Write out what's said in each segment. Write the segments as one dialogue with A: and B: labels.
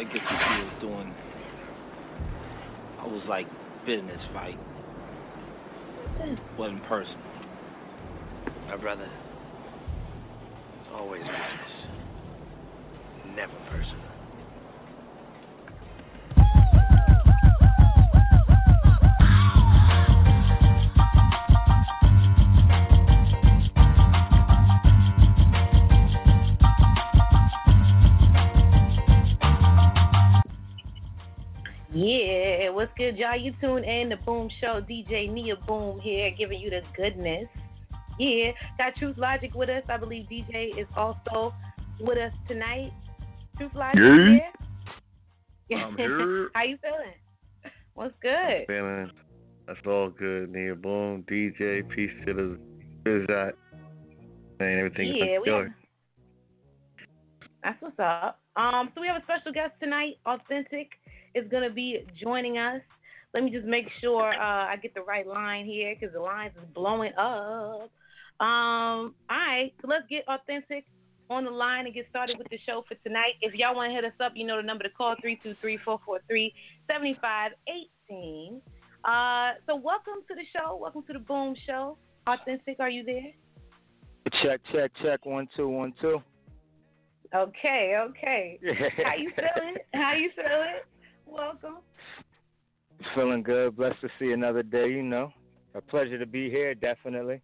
A: I guess what she was doing, I was like business fight. Wasn't personal.
B: My brother, always business, never personal.
C: Good, y'all? You tune in the Boom Show. DJ Nia Boom here, giving you the goodness. Yeah, got Truth Logic with us. I believe DJ is also with us tonight. Truth Logic,
D: Yeah.
C: yeah.
D: I'm here.
C: How you feeling? What's good?
D: Feeling that's all good, nigga. Boom, DJ, peace to the biz that. Man, everything
C: Yeah, we have- That's what's up. Um, so we have a special guest tonight. Authentic is gonna be joining us. Let me just make sure uh, I get the right line here because the lines is blowing up. Um, all right, so let's get Authentic on the line and get started with the show for tonight. If y'all want to hit us up, you know the number to call 323-443-7518. Uh, so welcome to the show. Welcome to the Boom Show. Authentic, are you there?
B: Check, check, check. One, two, one, two.
C: Okay, okay. How you feeling? How you feeling? Welcome.
B: Feeling good. Blessed to see another day. You know, a pleasure to be here. Definitely.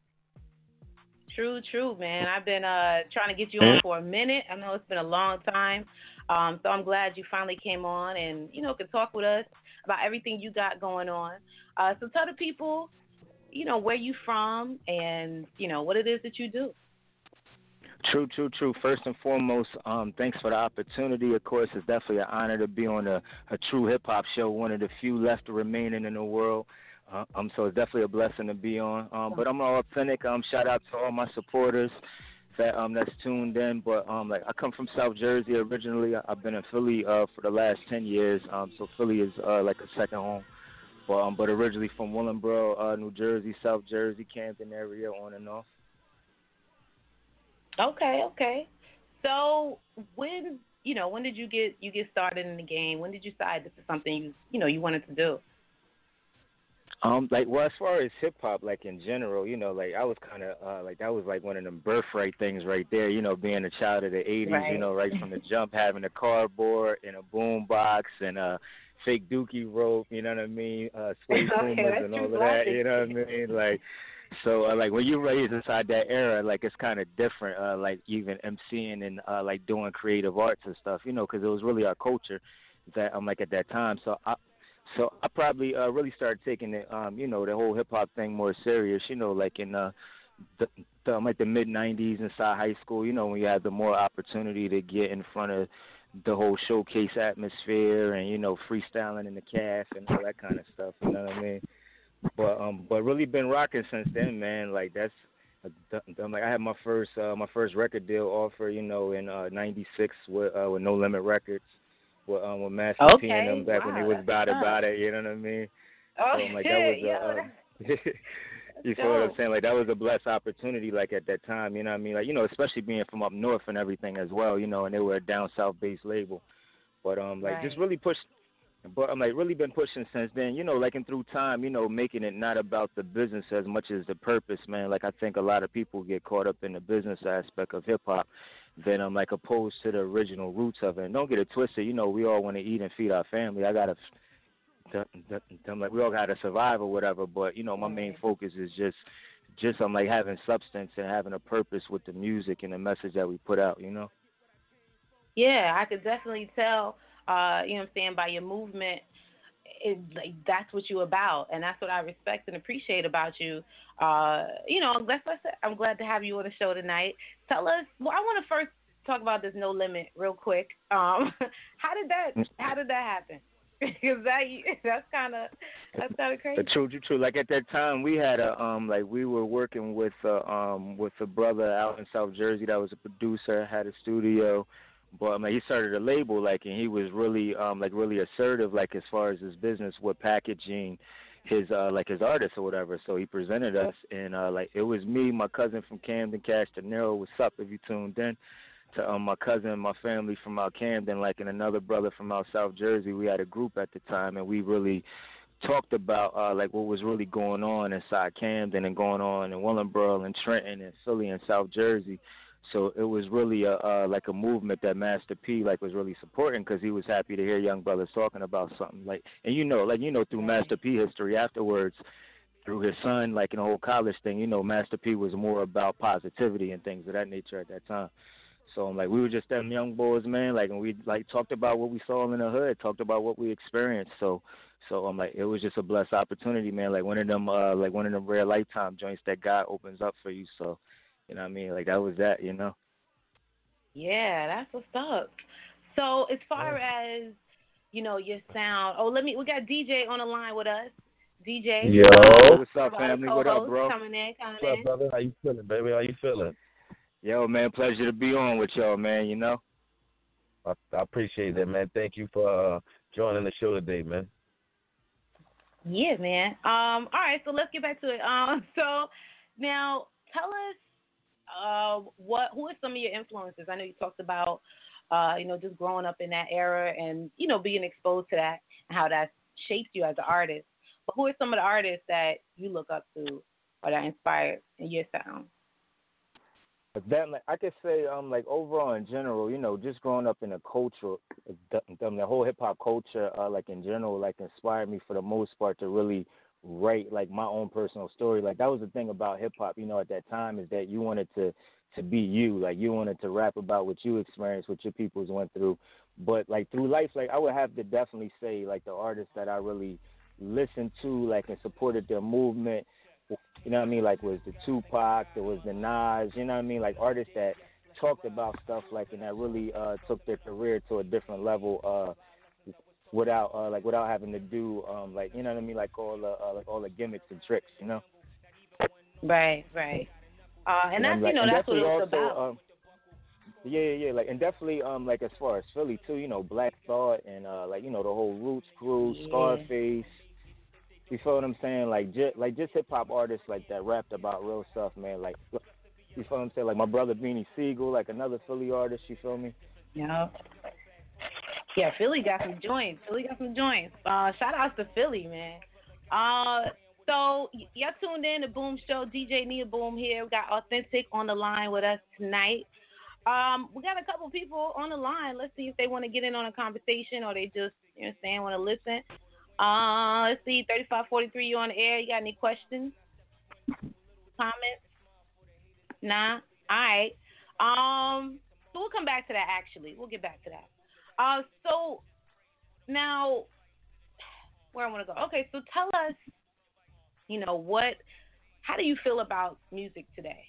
C: True, true, man. I've been uh trying to get you on for a minute. I know it's been a long time. Um, so I'm glad you finally came on and, you know, could talk with us about everything you got going on. Uh so tell the people, you know, where you from and, you know, what it is that you do.
B: True, true, true. First and foremost, um, thanks for the opportunity. Of course, it's definitely an honor to be on a, a true hip hop show, one of the few left remaining in the world. Uh, um, so it's definitely a blessing to be on. Um, but I'm all authentic. Um, shout out to all my supporters that um that's tuned in. But um, like I come from South Jersey originally. I've been in Philly uh for the last ten years. Um, so Philly is uh like a second home. But um, but originally from Willingboro, uh, New Jersey, South Jersey, Camden area, on and off.
C: Okay, okay. So when you know, when did you get you get started in the game? When did you decide this is something you you know you wanted to do?
B: Um, like well, as far as hip hop, like in general, you know, like I was kind of uh, like that was like one of them birthright things right there. You know, being a child of the '80s,
C: Right.
B: you know, right from the jump, having a cardboard and a boom box and a fake dookie rope. You know what I mean? Uh, suede
C: Okay,
B: pumas and all of that. You know what I mean? Like. So uh, like when you're raised inside that era, like it's kind of different. Uh, like even MCing and uh, like doing creative arts and stuff, you know, because it was really our culture that I'm like at that time. So I, so I probably uh, really started taking it, um, you know, the whole hip hop thing more serious. You know, like in uh, the, the like the mid '90s inside high school. You know, when you had the more opportunity to get in front of the whole showcase atmosphere and you know freestyling in the calf and all that kind of stuff. You know what I mean? But um, but really been rocking since then, man. Like that's. I'm like I had my first uh, my first record deal offer, you know, in uh '96 with uh, with No Limit Records, with um with Master P and them back when
C: wow,
B: they was about it, about it. You know what I mean?
C: Oh
B: So I'm like that was
C: yeah,
B: a, um, you feel what I'm saying? Like that was a blessed opportunity. Like at that time, you know what I mean? Like you know, especially being from up north and everything as well. You know, and they were a down south based label, but um like just really push. But I'm like really been pushing since then. You know, like and through time, you know, making it not about the business as much as the purpose, man. Like I think a lot of people get caught up in the business aspect of hip hop than I'm like opposed to the original roots of it. And don't get it twisted. You know, we all want to eat and feed our family. I gotta I'm like we all gotta survive or whatever, but you know my main focus is just just I'm like having substance and having a purpose with the music and the message that we put out, you know.
C: Yeah, I could definitely tell. Uh, you know what I'm saying by your movement, it, like that's what you about, and that's what I respect and appreciate about you. Uh, you know, let's, let's I'm glad to have you on the show tonight. Tell us. Well, I want to first talk about this no limit real quick. Um, how did that How did that happen? Because that that's kind of that's kind of crazy.
B: True, true, true. Like at that time, we had a um, like we were working with uh, um, with a brother out in South Jersey that was a producer, had a studio, but um, like, he started a label, like, and he was really um, like really assertive, like as far as his business with packaging his uh like his artists or whatever. So he presented us and uh like it was me, my cousin from Camden, Cash De Niro, what's up if you tuned in, to um, my cousin and my family from out Camden, like and another brother from out South Jersey. We had a group at the time, and we really talked about uh, like what was really going on inside Camden and going on in Willingboro and Trenton and Philly and South Jersey. So it was really a uh, like a movement that Master P like was really supporting because he was happy to hear young brothers talking about something like and you know like you know through Master P history afterwards through his son like in the whole college thing you know Master P was more about positivity and things of that nature at that time. So I'm like we were just them young boys man like and we like talked about what we saw in the hood talked about what we experienced so so I'm like it was just a blessed opportunity man like one of them uh like one of them rare lifetime joints that God opens up for you so you know what I mean? Like that was that, you know.
C: Yeah, that's what's up. So as far as you know your sound, oh let me we got DJ on the line with us. DJ.
D: Yo.
B: What's up, family? What up, bro?
C: Coming in, coming
D: What's up, brother? How you feeling, baby? How you feeling?
B: Yo, man, pleasure to be on with y'all, man. You know.
D: I, I appreciate that, man. Thank you for uh, joining the show today, man.
C: Yeah, man. Um, all right, so let's get back to it. Um, so now tell us uh, what who are some of your influences? I know you talked about uh, you know just growing up in that era and you know being exposed to that and how that shaped you as an artist. But who are some of the artists that you look up to or that inspired in your sound?
B: That like I could say, um, like overall in general, you know, just growing up in a culture, the, the whole hip hop culture, uh, like in general, like inspired me for the most part to really write like my own personal story. Like that was the thing about hip hop, you know, at that time is that you wanted to to be you. Like you wanted to rap about what you experienced, what your peoples went through. But like through life, like I would have to definitely say like the artists that I really listened to, like and supported their movement. You know what I mean? Like was the Tupac, there was the Nas. You know what I mean? Like artists that talked about stuff like and that really uh took their career to a different level. Uh without uh, like without having to do um like you know what I mean like all the uh, like all the gimmicks and tricks, you know.
C: Right, right. Uh, and, and that's like, you know that's what it's
B: also,
C: about.
B: Um, yeah, yeah, yeah, like and definitely um like as far as Philly too, you know, Black Thought and uh like you know the whole Roots crew,
C: yeah.
B: Scarface. You feel what I'm saying? Like just like just hip hop artists like that rapped about real stuff, man. Like you feel what I'm saying? Like my brother Beanie Sigel, like another Philly artist. You feel me?
C: Yeah. Yeah, Philly got some joints. Philly got some joints. Uh, shout outs to Philly, man. Uh, so y- y'all tuned in to Boom Show. DJ Nia Boom here. We got Authentic on the line with us tonight. Um, we got a couple people on the line. Let's see if they want to get in on a conversation or they just, you know, saying want to listen. Uh, let's see, thirty-five forty-three. You on the air? You got any questions, comments? Nah. All right. Um, so we'll come back to that. Actually, we'll get back to that. Uh, so now, where I want to go? Okay, so tell us, you know, what, how do you feel about music today?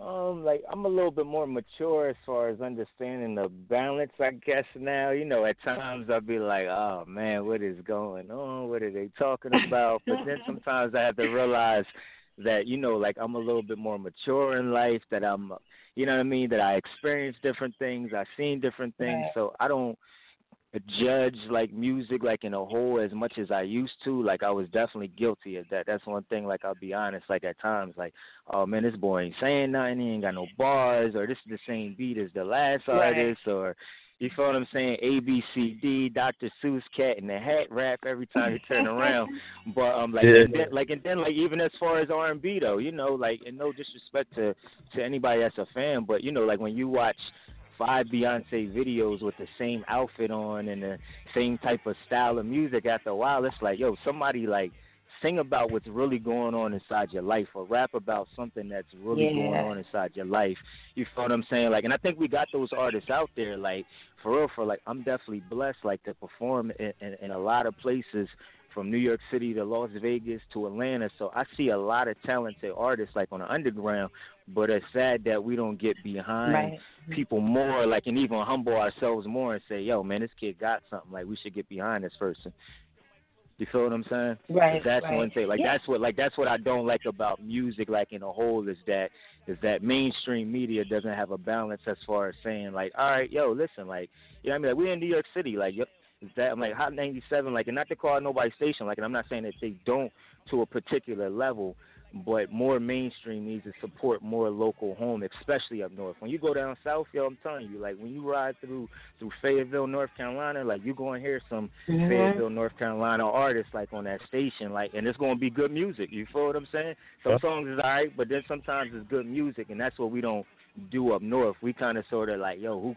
B: Um, like I'm a little bit more mature as far as understanding the balance, I guess now. You know, at times I'll be like, Oh man, what is going on? What are they talking about? But then sometimes I have to realize that, you know, like I'm a little bit more mature in life, that I'm you know what I mean, that I experienced different things, I've seen different things,
C: right.
B: so I don't judge like music like in a whole as much as I used to. Like I was definitely guilty of that. That's one thing. Like I'll be honest. Like at times, like oh man, this boy ain't saying nothing. He ain't got no bars, or this is the same beat as the last
C: right.
B: artist, or you feel what I'm saying? A B C D, Dr. Seuss, Cat in the Hat rap every time you turn around. But um, like,
D: yeah.
B: and then, like, and then like even as far as R and B though, you know, like, and no disrespect to to anybody that's a fan, but you know, like when you watch five Beyonce videos with the same outfit on and the same type of style of music, after a while, it's like, yo, somebody like sing about what's really going on inside your life or rap about something that's really
C: yeah.
B: going on inside your life. You feel what I'm saying? Like and I think we got those artists out there, like for real for like I'm definitely blessed like to perform in, in, in a lot of places from New York City to Las Vegas to Atlanta. So I see a lot of talented artists like on the underground, but it's sad that we don't get behind
C: right. Mm-hmm.
B: people more, like and even humble ourselves more and say, "Yo, man, this kid got something. Like we should get behind this person." You feel what I'm saying?
C: Right.
B: That's
C: right.
B: one thing. Like
C: yeah.
B: that's what like that's what I don't like about music like in a whole is that is that mainstream media doesn't have a balance as far as saying like, all right, yo, listen, like you know what I mean? Like we're in New York City, like yo, is that I'm like Hot 97, like and not to call nobody station, like and I'm not saying that they don't to a particular level, but more mainstream needs to support more local home, especially up north. When you go down south, yo, I'm telling you, like when you ride through through Fayetteville, North Carolina, like you're gonna hear some
C: mm-hmm.
B: Fayetteville, North Carolina artists like on that station, like, and it's gonna be good music. You feel what I'm saying? Some
D: Yep.
B: songs is alright, but then sometimes it's good music, and that's what we don't do up north. We kind of sort of like, yo, who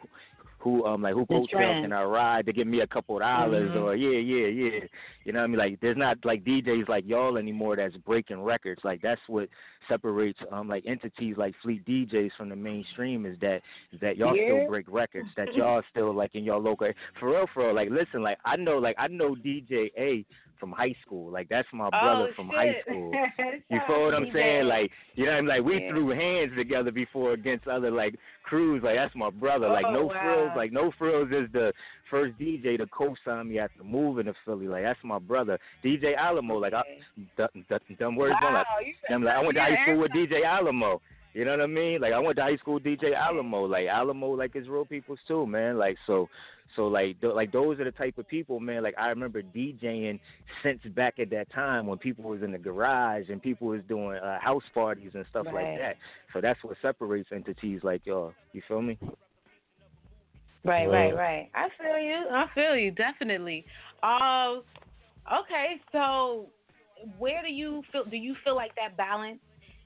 B: who um like who coattail
C: trend.
B: can I ride to give me a couple dollars
C: Mhm.
B: or yeah yeah yeah you know what I mean like there's not like DJs like y'all anymore that's breaking records like that's what separates um like entities like Fleet DJs from the mainstream is that is that y'all
C: Yeah.
B: still break records that y'all still like in your local for real for real like listen like I know like I know DJ A from high school like that's my brother
C: oh,
B: from
C: shit.
B: high school you feel what I'm saying? Like, you know I'm Like, we
C: Yeah.
B: threw hands together before against other like crews. Like, that's my brother. Like,
C: Oh,
B: no
C: wow.
B: frills. Like, no frills is the first DJ to co-sign me after moving to Philly. Like, that's my brother, DJ Alamo. Like, I, dumb, dumb, dumb words on like,
C: wow, said
B: I'm like, I went to high school with DJ Alamo. You know what I mean? Like, I went to high school DJ Alamo. Like, Alamo, like, is real people's too, man. Like, so. So like th- like those are the type of people, man. Like I remember DJing since back at that time when people was in the garage and people was doing uh, house parties and stuff
C: Right.
B: like that. So that's what separates entities like y'all. You feel me?
C: Right,
D: Well-
C: right, right. I feel you. I feel you definitely. Um, okay, so where do you feel? Do you feel like that balance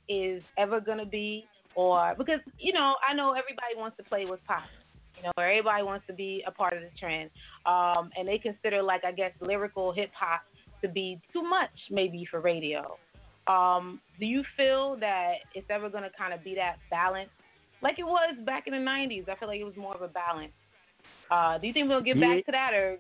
C: is ever gonna be, or because you know I know everybody wants to play what's popular. You know, or everybody wants to be a part of the trend, um, and they consider like I guess lyrical hip hop to be too much maybe for radio. Um, do you feel that it's ever gonna kind of be that balance, like it was back in the '90s? I feel like it was more of a balance. Uh, do you think we'll get
B: Yeah.
C: back to that, or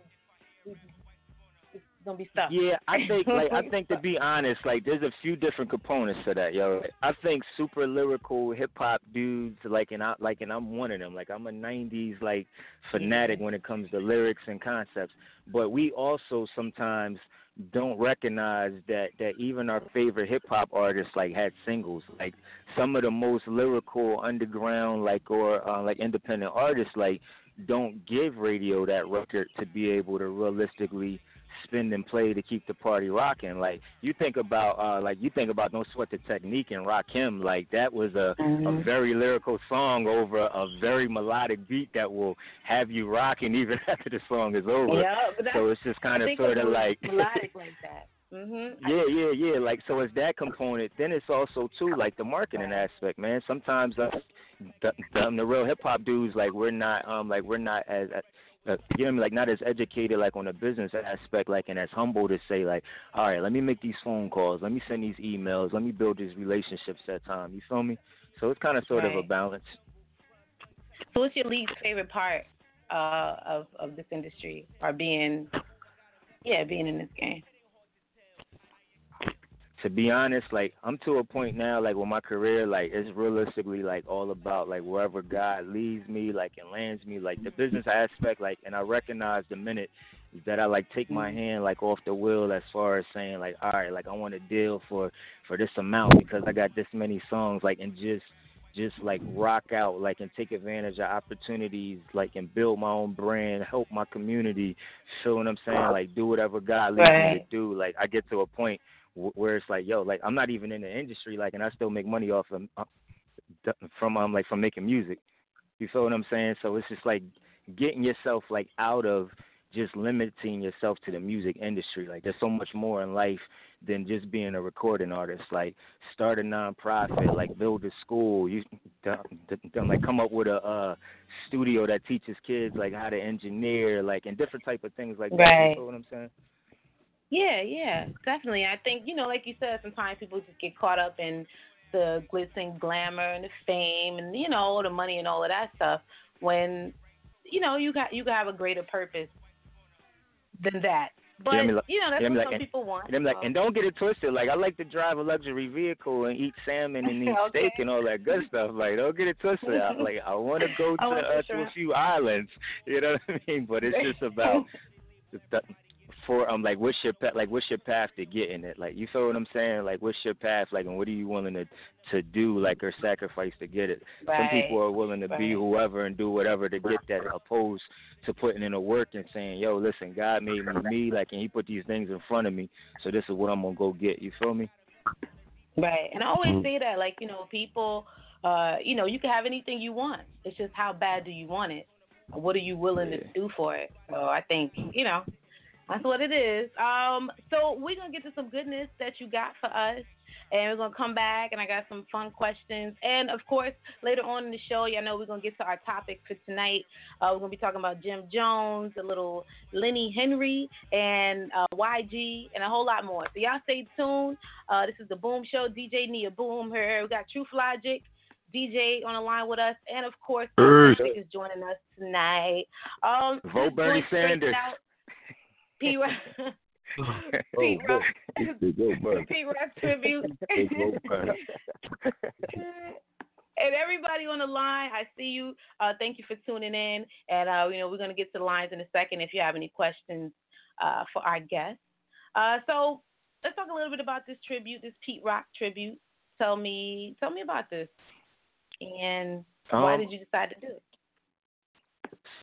C: gonna be stuck?
B: Yeah, I think like I think to be honest, like there's a few different components to that, yo. I think super lyrical hip hop dudes like and I like and I'm one of them. Like I'm a nineties like fanatic when it comes to lyrics and concepts. But we also sometimes don't recognize that that even our favorite hip hop artists like had singles. Like some of the most lyrical underground like or uh, like independent artists like don't give radio that record to be able to realistically spin and play to keep the party rocking. Like you think about uh like you think about Don't Sweat the Technique and Rakim, like that was a, a
C: Mhm.
B: very lyrical song over a very melodic beat that will have you rocking even after the song is over.
C: Yeah,
B: So it's just kind
C: I
B: of sort of like
C: melodic like that. Mhm.
B: yeah, yeah, yeah. Like so, it's that component. Then it's also too like the marketing aspect, man. Sometimes uh, the, the, the real hip hop dudes, like we're not, um, like we're not as, uh, you know, I mean, like not as educated, like on the business aspect, like and as humble to say, like, all right, let me make these phone calls, let me send these emails, let me build these relationships at time. You feel me? So it's kind of sort of a balance.
C: So, what's your least favorite part uh, of of this industry, or being, yeah, being in this game?
B: To be honest, like I'm to a point now, like with my career, like it's realistically like all about like wherever God leads me, like and lands me, like the business aspect, like and I recognize the minute that I like take my mm-hmm. hand like off the wheel as far as saying like, all right, like I want to deal for for this amount because I got this many songs, like and just just like rock out, like and take advantage of opportunities, like and build my own brand, help my community. Feel what I'm saying? Like do whatever God leads me to do. Like I get to a point where it's like, yo, like I'm not even in the industry, like, and I still make money off of uh, from um like from making music. You feel what I'm saying? So it's just like getting yourself like out of just limiting yourself to the music industry. Like there's so much more in life than just being a recording artist. Like start a nonprofit, like build a school. You like come up with a uh studio that teaches kids like how to engineer, like and different type of things like that.
C: Right.
B: You feel what I'm saying?
C: Yeah, yeah, definitely. I think you know, like you said, sometimes people just get caught up in the glitz and glamour and the fame and you know all the money and all of that stuff. When you know you got you can have a greater purpose than that. But
B: I mean, like-
C: you know that's
B: mean,
C: what
B: like,
C: some people want.
B: And like, and don't get it twisted. Like, I like to drive a luxury vehicle and eat salmon and eat
C: Okay.
B: steak and all that good stuff. Like, don't get it twisted. I, like, I want to go to uh, to a few islands. You know what I mean? But it's just about the, for um like what's your path like what's your path to getting it? Like, you feel what I'm saying? Like, what's your path? Like, and what are you willing to to do? Like, or sacrifice to get it?
C: right.
B: Some people are willing to be whoever and do whatever to get that, opposed to putting in the work and saying, "Yo, listen, God made me me, like, and He put these things in front of me, so this is what I'm gonna go get." You feel me?
C: Right, and I always
D: Mhm.
C: say that, like you know, people, uh, you know, you can have anything you want. It's just how bad do you want it? What are you willing to do for it? So I think you know, that's what it is. Um, so we're gonna get to some goodness that you got for us, and we're gonna come back, and I got some fun questions, and of course later on in the show, y'all know we're gonna get to our topic for tonight. Uh, we're gonna be talking about Jim Jones, a little Lenny Henry, and uh, YG, and a whole lot more. So y'all stay tuned. Uh, this is the Boom Show. DJ Nia Boom here. We got Truth Logic. DJ on the line with us, and of course. Is joining us tonight. Um,
B: Vote Bernie Sanders.
C: Out, P. Rock, Pete Rock, Pete Rock tribute. And everybody on the line, I see you. Uh, thank you for tuning in. And uh, you know, we're gonna get to the lines in a second if you have any questions uh, for our guests. Uh, so let's talk a little bit about this tribute, this Pete Rock tribute. Tell me, tell me about this, and why
B: Um,
C: did you decide to do it?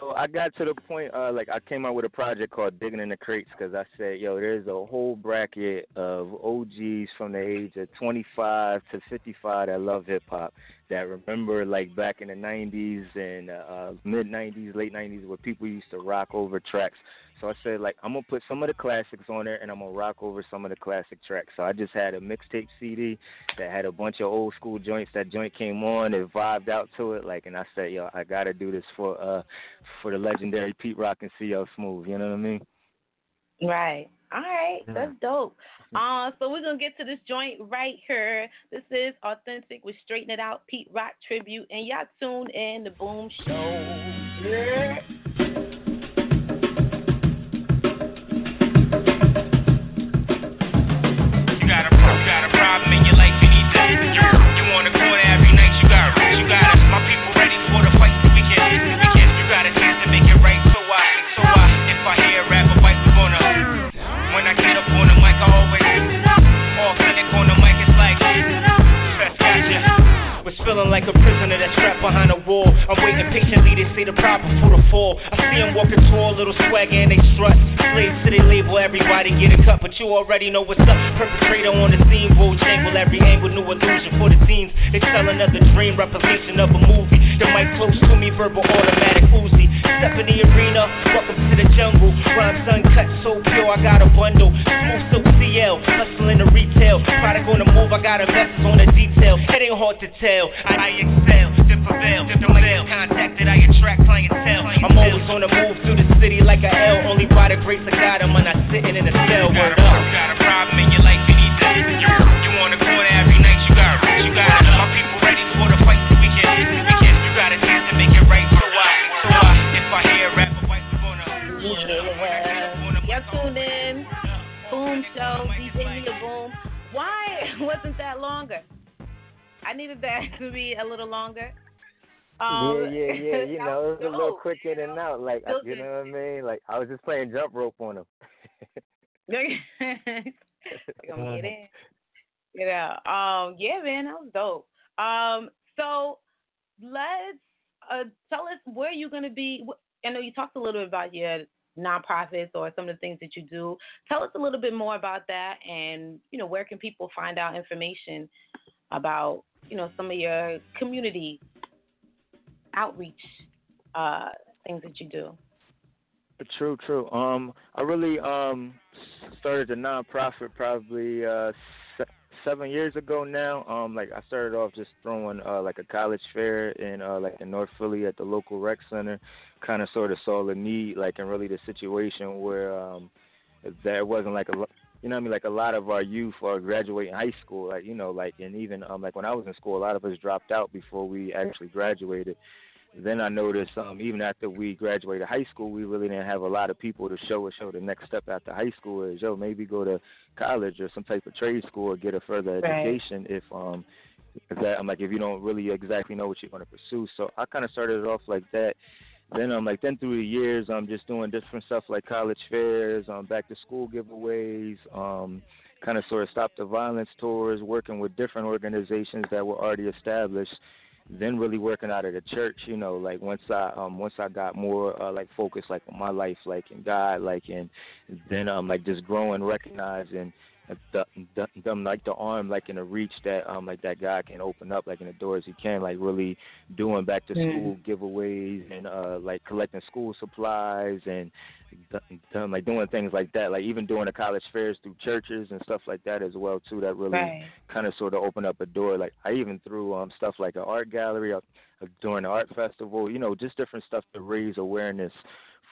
B: So I got to the point, uh, like I came out with a project called Digging in the Crates because I said, yo, there's a whole bracket of OGs from the age of 25 to 55 that love hip hop, that remember like back in the 90s and uh, mid 90s, late 90s, where people used to rock over tracks. So I said, like, I'm gonna put some of the classics on there, and I'm gonna rock over some of the classic tracks. So I just had a mixtape CD that had a bunch of old school joints. That joint came on, it vibed out to it, like, and I said, yo, I gotta do this for uh for the legendary Pete Rock and CL Smooth. You know what I mean?
C: Right. All right,
B: Yeah.
C: that's dope. Uh, so we're gonna get to this joint right here. This is authentic with Straighten It Out Pete Rock tribute, and y'all tune in the Boom Show. Yeah.
E: Feeling like a prisoner that's trapped behind a wall. I'm waiting patiently to see the prop before the fall. I see them walking tall, little swagger and they strut. Slaves to their label, everybody get a cut, but you already know what's up. Perpetrator on the scene, bull jangle, every angle, new illusion for the scenes. They sell another dream, replication of a movie. The mic close to me, verbal automatic Uzi. Step in the arena, welcome to the jungle. Rhymes uncut, so pure, I got a bundle. Smooth silk CL, hustling the retail. Product on the move, I got investors on the detail. Hard to tell. I, I excel, to prevail, to prevail. Contacted, I attract clientele. I'm always on the move through the city like a L. Only by the grace of God, I'm not sitting in a cell. Word up.
C: Longer. Um,
B: yeah, yeah, yeah. You know, it was a little quick in and out. Like, you know what I mean? Like, I was just playing jump rope on him.
C: gonna get in. You know, um, yeah, man, that was dope. Um, so let's uh, tell us where you're gonna be. I know you talked a little bit about your nonprofits or some of the things that you do. Tell us a little bit more about that, and you know, where can people find out information about you know some of your community outreach uh, things that you do.
B: True, true. Um, I really um started a nonprofit probably uh se- seven years ago now. Um, like I started off just throwing uh like a college fair in uh like in North Philly at the local rec center. Kind of sort of saw the need, like, and really the situation where um there wasn't like a you know what I mean like a lot of our youth are graduating high school like you know like and even um like when I was in school a lot of us dropped out before we actually graduated then I noticed um, even after we graduated high school, we really didn't have a lot of people to show us show the next step after high school is yo maybe go to college or some type of trade school or get a further
C: Right.
B: education if um if that I'm like if you don't really exactly know what you're going to pursue. So I kind of started it off like that. Then I'm like then through the years I'm just doing different stuff like college fairs, um back to school giveaways, um kind of sort of stop the violence tours, working with different organizations that were already established then really working out of the church, you know, like once I um once I got more uh, like focused like on my life, like in God, like and then um like just growing, recognizing them like the arm like in a reach that um like that guy can open up like in the doors he can like really doing back to school
C: Mm.
B: giveaways and uh like collecting school supplies and th- them like doing things like that like even doing the college fairs through churches and stuff like that as well too that really
C: Right.
B: kind of sort of opened up a door like I even threw um stuff like an art gallery up uh, during the art festival you know just different stuff to raise awareness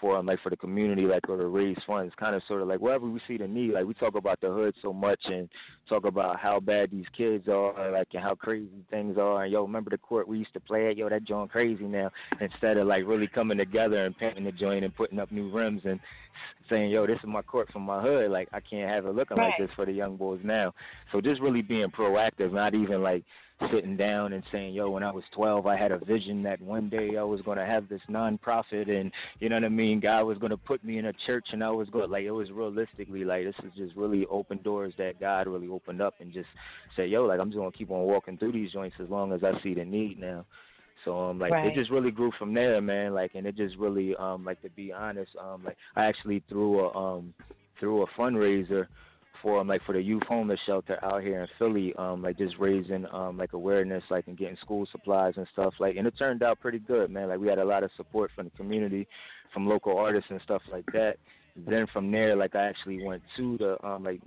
B: for um, like for the community, like or to raise funds, kind of sort of like wherever we see the need. Like we talk about the hood so much and talk about how bad these kids are, like and how crazy things are. And yo, remember the court we used to play at? Yo, that joint crazy now. Instead of like really coming together and painting the joint and putting up new rims and saying, yo, this is my court from my hood. Like I can't have it looking like this for the young boys now. So just really being proactive, not even like sitting down and saying, yo, when I was 12, I had a vision that one day I was going to have this nonprofit and you know what I mean? God was gonna put me in a church, and I was going like it was realistically like this is just really open doors that God really opened up, and just said, yo, like I'm just gonna keep on walking through these joints as long as I see the need now. So um like
C: Right.
B: it just really grew from there, man. Like and it just really um like to be honest, um like I actually threw a um threw a fundraiser for um, like for the youth homeless shelter out here in Philly, um, like just raising um like awareness, like and getting school supplies and stuff like and it turned out pretty good, man. Like we had a lot of support from the community, from local artists and stuff like that. Then from there, like I actually went to the um like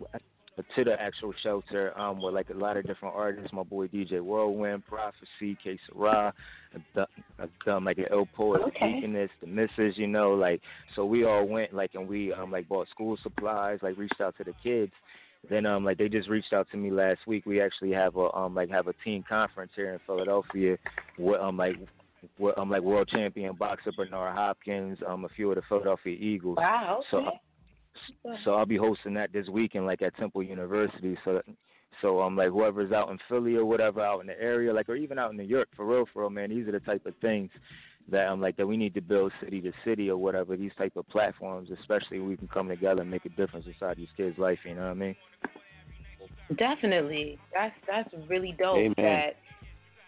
B: to the actual shelter um with like a lot of different artists, my boy DJ Whirlwind, Prophecy, K Sarah, done like an El Poet,
C: Okay.
B: the Deaconess, the Misses, you know, like so we all went like and we um like bought school supplies, like reached out to the kids. Then um like they just reached out to me last week. We actually have a um like have a team conference here in Philadelphia with um like with, um like world champion boxer Bernard Hopkins, um a few of the Philadelphia Eagles.
C: Wow. Okay.
B: so I'll be hosting that this weekend, like at Temple University. So, so um, like whoever's out in Philly or whatever, out in the area, like or even out in New York, for real, for real, man. These are the type of things that I'm like that we need to build city to city or whatever. These type of platforms, especially we can come together and make a difference inside these kids' life. You know what I mean?
C: Definitely. That's that's really dope
F: Amen.
C: that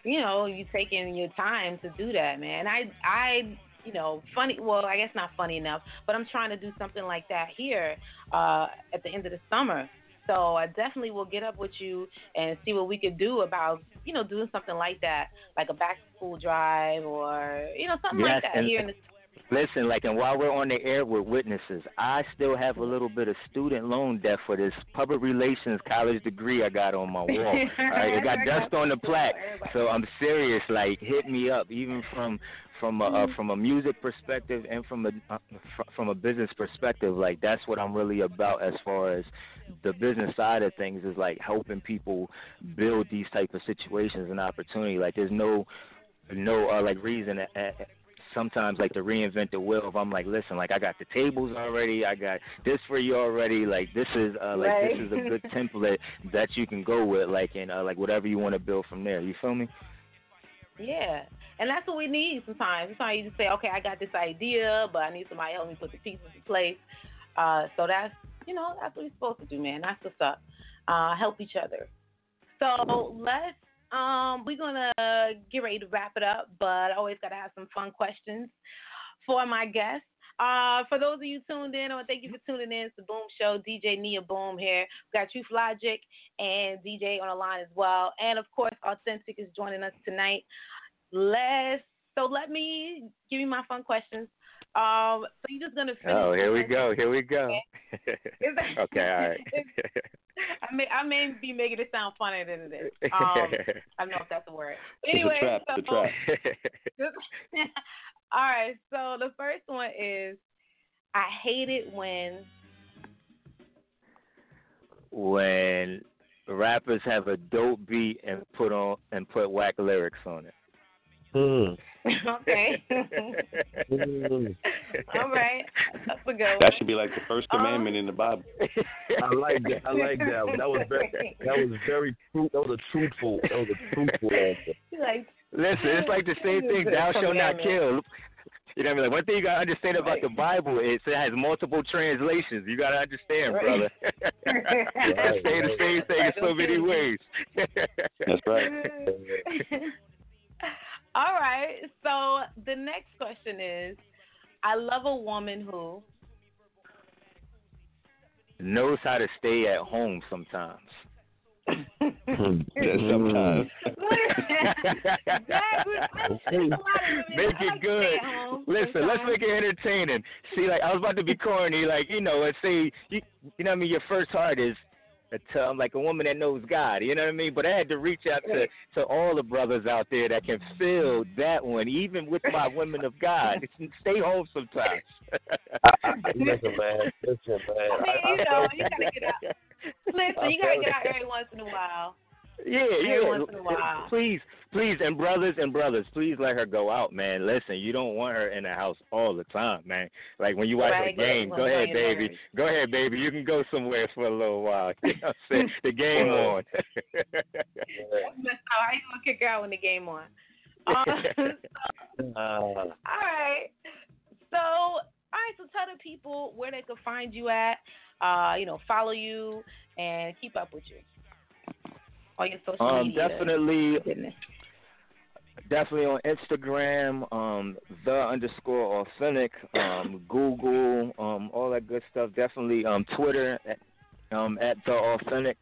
C: you know, you taking your time to do that, man. I I you know, funny well, I guess not funny enough, but I'm trying to do something like that here, uh, at the end of the summer. So I definitely will get up with you and see what we could do about, you know, doing something like that, like a back to school drive or you know, something like that here in the
B: Listen, like, and while we're on the air with witnesses, I still have a little bit of student loan debt for this public relations college degree I got on my wall. All right, it got dust on the plaque, so I'm serious. Like, hit me up, even from from a uh, from a music perspective and from a uh, fr- from a business perspective. Like, that's what I'm really about as far as the business side of things is like helping people build these type of situations and opportunity. Like, there's no no uh, like reason. At, at, sometimes like to reinvent the wheel. If I'm like, listen, like I got the tables already, I got this for you already. Like this is uh, like
C: Right.
B: this is a good template that you can go with. Like and uh, like whatever you want to build from there. You feel me?
C: Yeah, and that's what we need sometimes. Sometimes you just say, okay, I got this idea, but I need somebody to help me put the pieces in place. Uh, so that's you know that's what we're supposed to do, man. That's what's up. Uh, help each other. So let's um we're gonna get ready to wrap it up, but I always gotta have some fun questions for my guests. Uh, for those of you tuned in, I want to thank you for tuning in. It's the Boom Show. DJ Nia Boom here. We got Truth Logic and DJ on the line as well. And of course, Authentic is joining us tonight. Let's so let me give you my fun questions. Um, so you're just gonna finish.
B: Oh, here we go. Here we go. Okay, all right.
C: I may I may be making it sound funnier than it is. Um, I don't know if that's a word. Anyway,
F: trap.
C: so,
F: It's a trap.
C: all right. So the first one is I hate it when
B: when rappers have a dope beat and put on and put whack lyrics on it.
F: Hmm.
C: okay.
F: Mm.
C: all right. That's a good one.
F: That should be like the first
C: Um,
F: commandment in the Bible.
G: I like that. I like that. one. That was very. That was very true. That was a truthful. That was a truthful answer.
C: Like
B: Listen, it's like the same thing. Thou shalt not kill. You know what I mean? Like one thing you gotta understand about the Bible is it has multiple translations. You gotta understand,
C: Right.
B: brother.
C: Right,
B: It's saying the same thing in so many ways.
F: That's right.
C: All right. So the next question is I love a woman who
B: knows how to stay at home sometimes.
F: Just sometimes.
B: make it good. Listen, let's make it entertaining. See, like I was about to be corny, like you know, let's say you, you know what I mean. Your first heart is a um, like a woman that knows God. You know what I mean? But I had to reach out to to all the brothers out there that can feel that one, even with my women of God. Stay home sometimes.
G: listen, man. Listen, man.
C: I mean, you know, you gotta get out. Listen, you gotta get out every once in a while.
B: Yeah,
C: Every
B: yeah.
C: once in a while.
B: Please, please, and brothers and brothers, please let her go out, man. Listen, you don't want her in the house all the time, man. Like when you watch
C: Right,
B: the game, go ahead, baby.
C: married.
B: Go ahead, baby. You can go somewhere for a little while. You know what I'm saying? The game on.
C: That's messed up. How you gonna kick her out when the game on? Um,
G: Uh,
C: all right. So, all right. So tell the people where they could find you at. Uh, you know, follow you and keep up with you. All your social
B: um,
C: media.
B: definitely,
C: Goodness.
B: definitely on Instagram, um, the underscore authentic, um, Google, um, all that good stuff. Definitely um, Twitter at, um, at the authentic.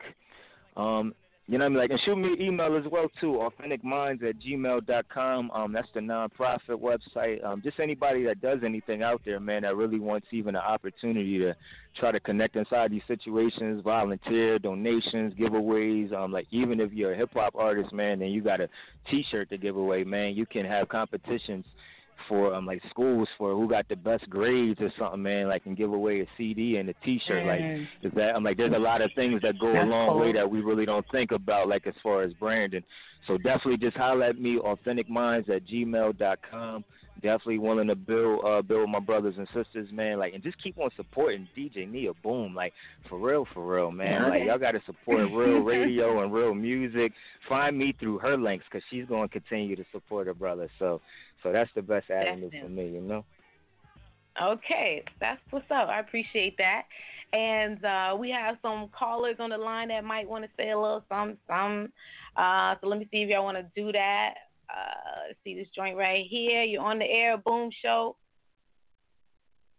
B: Um, you know what I mean? Like, and shoot me an email as well too, authenticminds at gmail.com. Um, that's the nonprofit website. Um, just anybody that does anything out there, man, that really wants even an opportunity to try to connect inside these situations, volunteer, donations, giveaways. Um, like even if you're a hip hop artist, man, and you got a T-shirt to give away, man, you can have competitions for um like schools for who got the best grades or something, man. Like and give away a CD and a T-shirt. Like
C: Mm.
B: is that I'm like there's a lot of things that go a
C: That's
B: long way that we really don't think about, like as far as branding. So definitely just holler at me, authenticminds at gmail.com. Definitely willing to build uh build my brothers and sisters, man. Like and just keep on supporting DJ Nia Boom. Like for real, for real, man. Like y'all gotta support real radio and real music. Find me through her links because she's gonna continue to support her brother. So so that's the best avenue for me, you know.
C: Okay, that's what's up. I appreciate that. And uh, we have some callers on the line that might want to say a little something. something. Uh, so let me see if y'all want to do that. Uh, let's see this joint right here. You're on the air, Boom Show.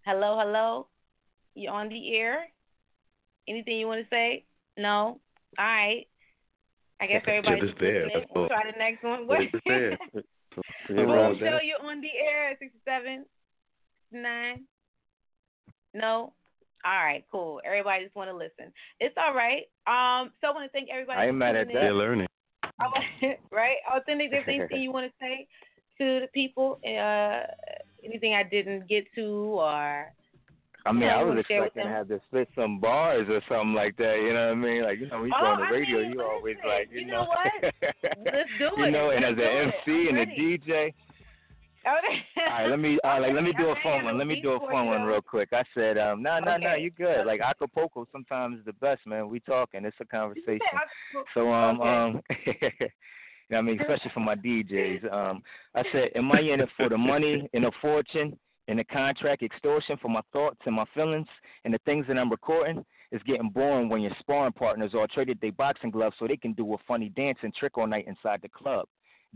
C: Hello, hello. You're on the air. Anything you want to say? No. All right. I guess everybody's
F: Just there,
C: listening.
F: that's
C: We'll try the next one.
F: Just there.
C: Boom
F: Yeah,
C: Show, you're on the air at 67, 9. No? All right, cool. Everybody just want to listen. It's all right. Um, so I want to thank everybody.
B: I ain't
C: for
B: mad at
C: tuning
F: They're learning.
C: Right? Authentic, if there's anything you want to say to the people, uh, anything I didn't get to, or
B: I mean, I was
C: wanna share with
B: expecting to have to spit some bars or something like that. You know what I mean? Like you know, when you go
C: Oh,
B: on the
C: I
B: radio,
C: mean,
B: you always like, you,
C: you know what? Let's do it.
B: you know, and as
C: Let's
B: an
C: do it.
B: MC and a. DJ.
C: Okay.
B: All right, let me uh, like let me do a
C: phone
B: one. Let me do a
C: phone
B: one real quick. I said, um, no, no, no, you good. Like a cappella sometimes is the best, man. We talking. It's a conversation. So um um you know what I mean, especially for my DJs. Um I said, Am I in it for the money and the fortune and the contract extortion for my thoughts and my feelings and the things that I'm recording? It's getting boring when your sparring partners all traded their boxing gloves so they can do a funny dance and trick all night inside the club.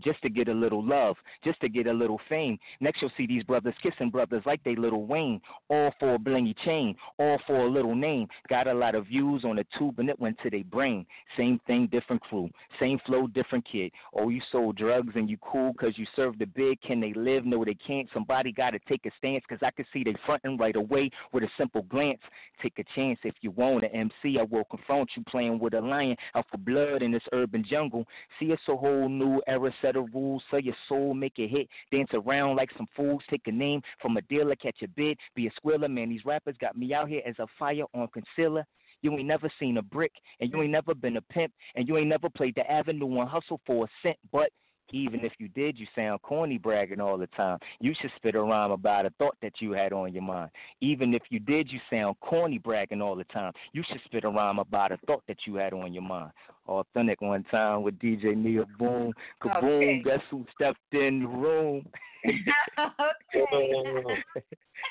B: Just to get a little love, just to get a little fame. Next, you'll see these brothers kissing brothers like they Lil Wayne, all for a blingy chain, all for a little name. Got a lot of views on the tube and it went to their brain. Same thing, different crew. Same flow, different kid. Oh, you sold drugs and you cool because you served the big. Can they live? No, they can't. Somebody got to take a stance because I can see they fronting right away with a simple glance. Take a chance if you want an MC. I will confront you playing with a lion out for blood in this urban jungle. See, it's a whole new era, of rules. Sell your soul, make it hit. Dance around like some fools. Take a name from a dealer, catch a bid. Be a squiller, man. These rappers got me out here as a fire on concealer. You ain't never seen a brick, and you ain't never been a pimp, and you ain't never played the avenue and hustle for a cent. But even if you did, you sound corny bragging all the time. You should spit a rhyme about a thought that you had on your mind. Even if you did, you sound corny bragging all the time. You should spit a rhyme about a thought that you had on your mind. Authentic one time with DJ Nia Boom. Kaboom,
C: Okay.
B: guess who stepped in the room?
C: okay.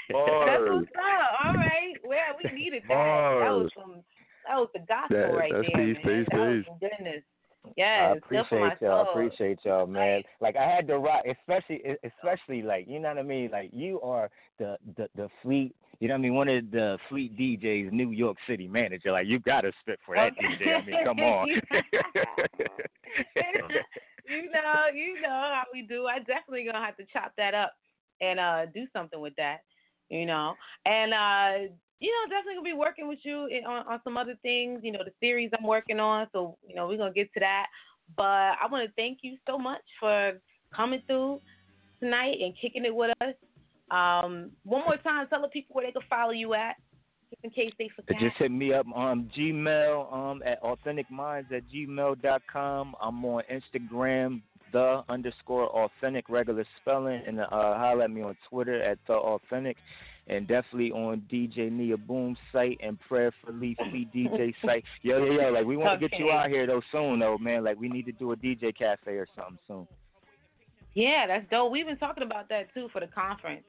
C: That's what's up. All right. Well, we needed that. That was some. That was the gospel
F: That-
C: right
F: that's
C: there,
F: peace,
C: man.
F: peace,
C: that was
F: peace.
C: goodness. Yes,
B: I
C: good for my
B: appreciate y'all.
C: soul.
B: Appreciate y'all, man. Like I had to rock, especially, especially like you know what I mean. Like you are the the the fleet. You know what I mean? One of the fleet DJs, New York City manager. Like you got to spit for that DJ. I mean, come on.
C: you know, you know how we do. I definitely gonna have to chop that up and uh do something with that. You know, and uh you know, definitely gonna be working with you on on some other things. You know, the series I'm working on. So you know, we're gonna get to that. But I want to thank you so much for coming through tonight and kicking it with us. Um, one more time, tell the people where they can follow you at, just in case they forgot.
B: Just hit me up on Gmail um, at authenticminds at gmail.com. I'm on Instagram, the underscore authentic regular spelling, and uh, holler at me on Twitter at the authentic, and definitely on DJ Nia Boom site and Prayer Prayerfully Fleet DJ site. Yo, yo, yo, like we want to get you out here though soon though, man. Like we need to do a DJ cafe or something soon.
C: Yeah, that's dope. We've been talking about that too for the conference.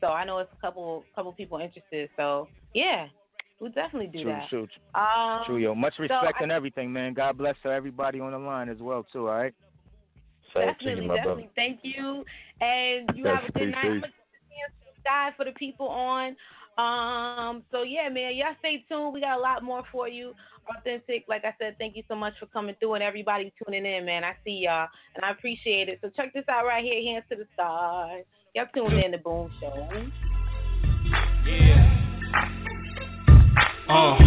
C: So I know it's a couple couple people interested. So yeah, we'll definitely do
B: True,
C: that.
B: true,
C: Um,
B: true, yo. Much
C: so
B: respect
C: I-
B: and everything, man. God bless to everybody on the line as well too. All right.
G: Same
C: definitely,
G: brother.
C: definitely. Thank you, and you
G: Yes,
C: have a good night. Sky for the people on. Um, so yeah, man, y'all stay tuned. We got a lot more for you. Authentic, like I said, thank you so much for coming through and everybody tuning in, man. I see y'all and I appreciate it. So check this out right here, hands to the stars. Y'all tuned in to Boom Show.
E: Uh,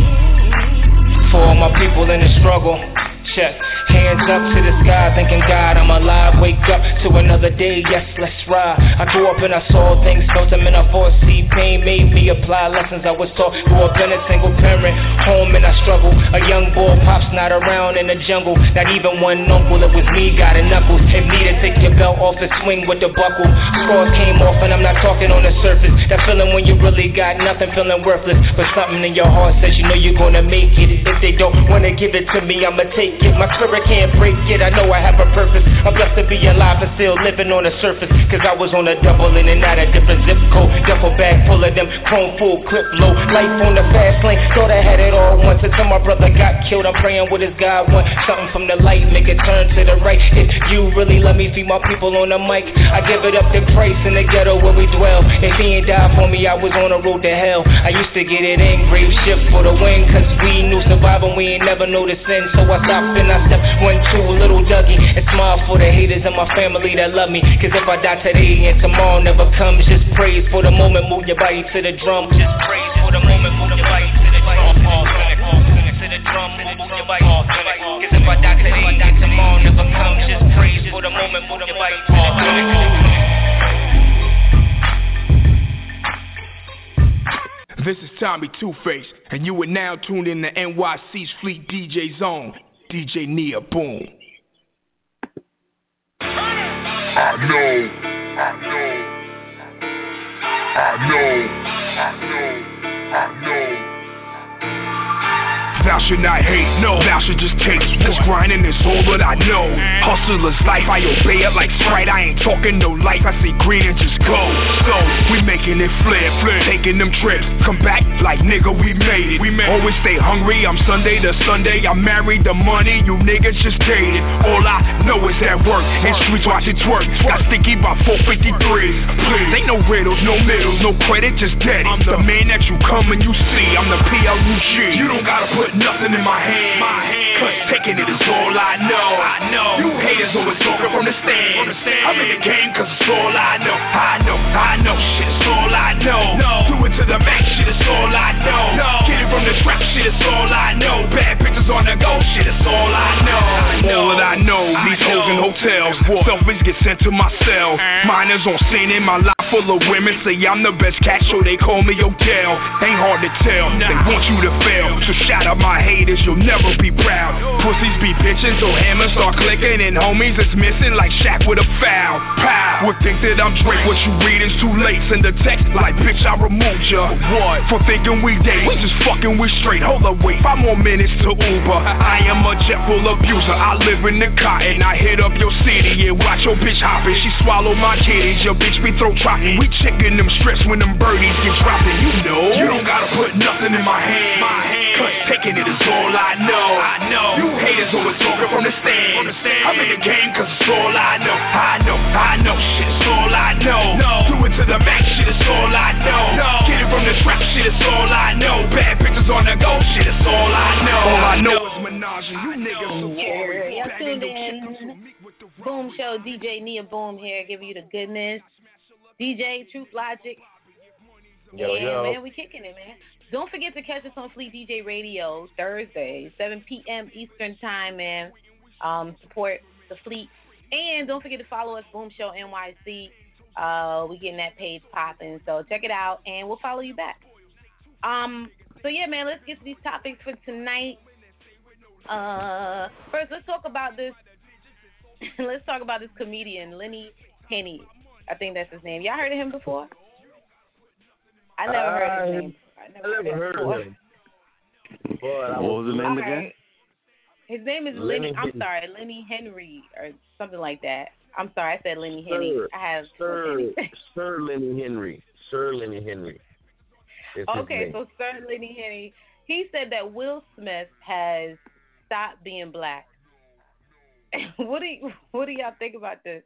E: for all my people in the struggle. Check. Hands up to the sky, thanking God I'm alive. Wake up to another day, yes, let's ride. I grew up and I saw things, felt them in a foresee pain. Made me apply lessons I was taught. Grew up in a single parent home and I struggle. A young boy, pops not around in the jungle. Not even one uncle, it was me, got a knuckles. Me to take your belt off and swing with the buckle. Scars came off and I'm not talking on the surface. That feeling when you really got nothing, feeling worthless. But something in your heart says you know you're gonna make it. If they don't wanna give it to me, I'ma take My spirit can't break it. I know I have a purpose. I'm blessed to be alive and still living on the surface. Cause I was on a double in and out of different zip code. Duffel bag full of them, chrome full clip low. Life on the fast lane, thought I had it all once until my brother got killed. I'm praying with his God want something from the light, make it turn to the right. If you really let me feed my people on the mic, I give it up to Christ in the ghetto where we dwell. If he ain't died for me, I was on the road to hell. I used to get it in, grave shift for the win, cause we knew surviving, we ain't never know the sin. So I stopped and I stepped one, two, little Dougie, and smile for the haters in my family that love me. Cause if I die today and tomorrow never comes, just praise for the moment, move your body to the drum. And just praise for the moment, move your body to the drum.
H: This is Tommy Two Face, and you are now tuned in to NYC's Fleet DJ Zone. DJ Nia Boom.
I: I know. I know. I know. I know.
H: Should not hate, no, thou should just take. Cause grinding is all that I know. Hustler's life, I obey it like Sprite. I ain't talking no life, I see green and just go. So, we making it flip, flip, taking them trips. Come back like nigga, we made it. We made Always stay hungry, I'm Sunday to Sunday. I married the money, you niggas just dated. All I know is that work, and streets watch it twerk. Got sticky by 453. Please, ain't no riddles, no middles, no credit, just dead. I'm the man that you come and you see. I'm the PLUG. You don't gotta put nothing in my hand. My hand. Cause taking it is all I know. I know. You haters always talking from the stand. From the stand. I'm in the game cause it's all I know. I know, I know, shit is all I know. No. It to the max, shit is all I know. No. Get it from the trap, shit is all I know. Bad pictures on the go, shit is all I know. I know. All that I know, these hoes in hotels. Selfies get sent to my cell. Uh-huh. Minors on scene in my life full of women. Say I'm the best cat, so they call me Odell. Ain't hard to tell, they want you to fail. So shout out my haters, you'll never be proud. Pussies be bitching, so hammers start clicking, and homies is missing like Shaq with a foul. Pow! Would think that I'm Drake, what you read is too late. Send a text like, bitch, I removed ya. What? For thinking we date, we just fucking we straight. Hold up, wait, five more minutes to Uber. I am a jetful abuser, I live in the cotton. And I hit up your city, and watch your bitch hopping. She swallow my kitties, your bitch be throat trotting. We checking them strips when them birdies get dropping, you know. You don't gotta put nothing in my hand. My hand. Cause taking it is all I know. I know. You haters always talking from the stand. I'm in the game cause it's all I know. I know, I know, shit, it's all I know. Do it to the max, shit, it's all I know. It from the trap, shit, it's all I know. Bad pictures on the go, shit, it's all I know. All I know is menage, and you niggas so boring.
C: Y'all tuned in. Boom Show, DJ Nia Boom here, giving you the goodness. DJ Truth Logic.
G: Yo,
C: yeah,
G: yo.
C: man, we kicking it, man. Don't forget to catch us on Fleet DJ Radio Thursday, 7 p.m. Eastern Time, man. Um, support the Fleet. And don't forget to follow us, Boom Show NYC. Uh, we getting that page popping. So check it out, and we'll follow you back. Um, so yeah, man, let's get to these topics for tonight. Uh, first, let's talk about this. let's talk about this comedian, Lenny Henny. I think that's his name. Y'all heard of him before? I never heard his
G: I-
C: name. I
G: I never heard of him. But I
F: What was the name
C: All
F: again?
C: right. His name is
G: Lenny
C: Lenny. I'm sorry, Lenny Henry or something like that. I'm sorry, I said Lenny Henry.
G: Sir,
C: I have
G: Sir, Sir Lenny Henry. Sir Lenny Henry.
C: Okay, so Sir Lenny Henry, he said that Will Smith has stopped being black. what do you, what do y'all think about this?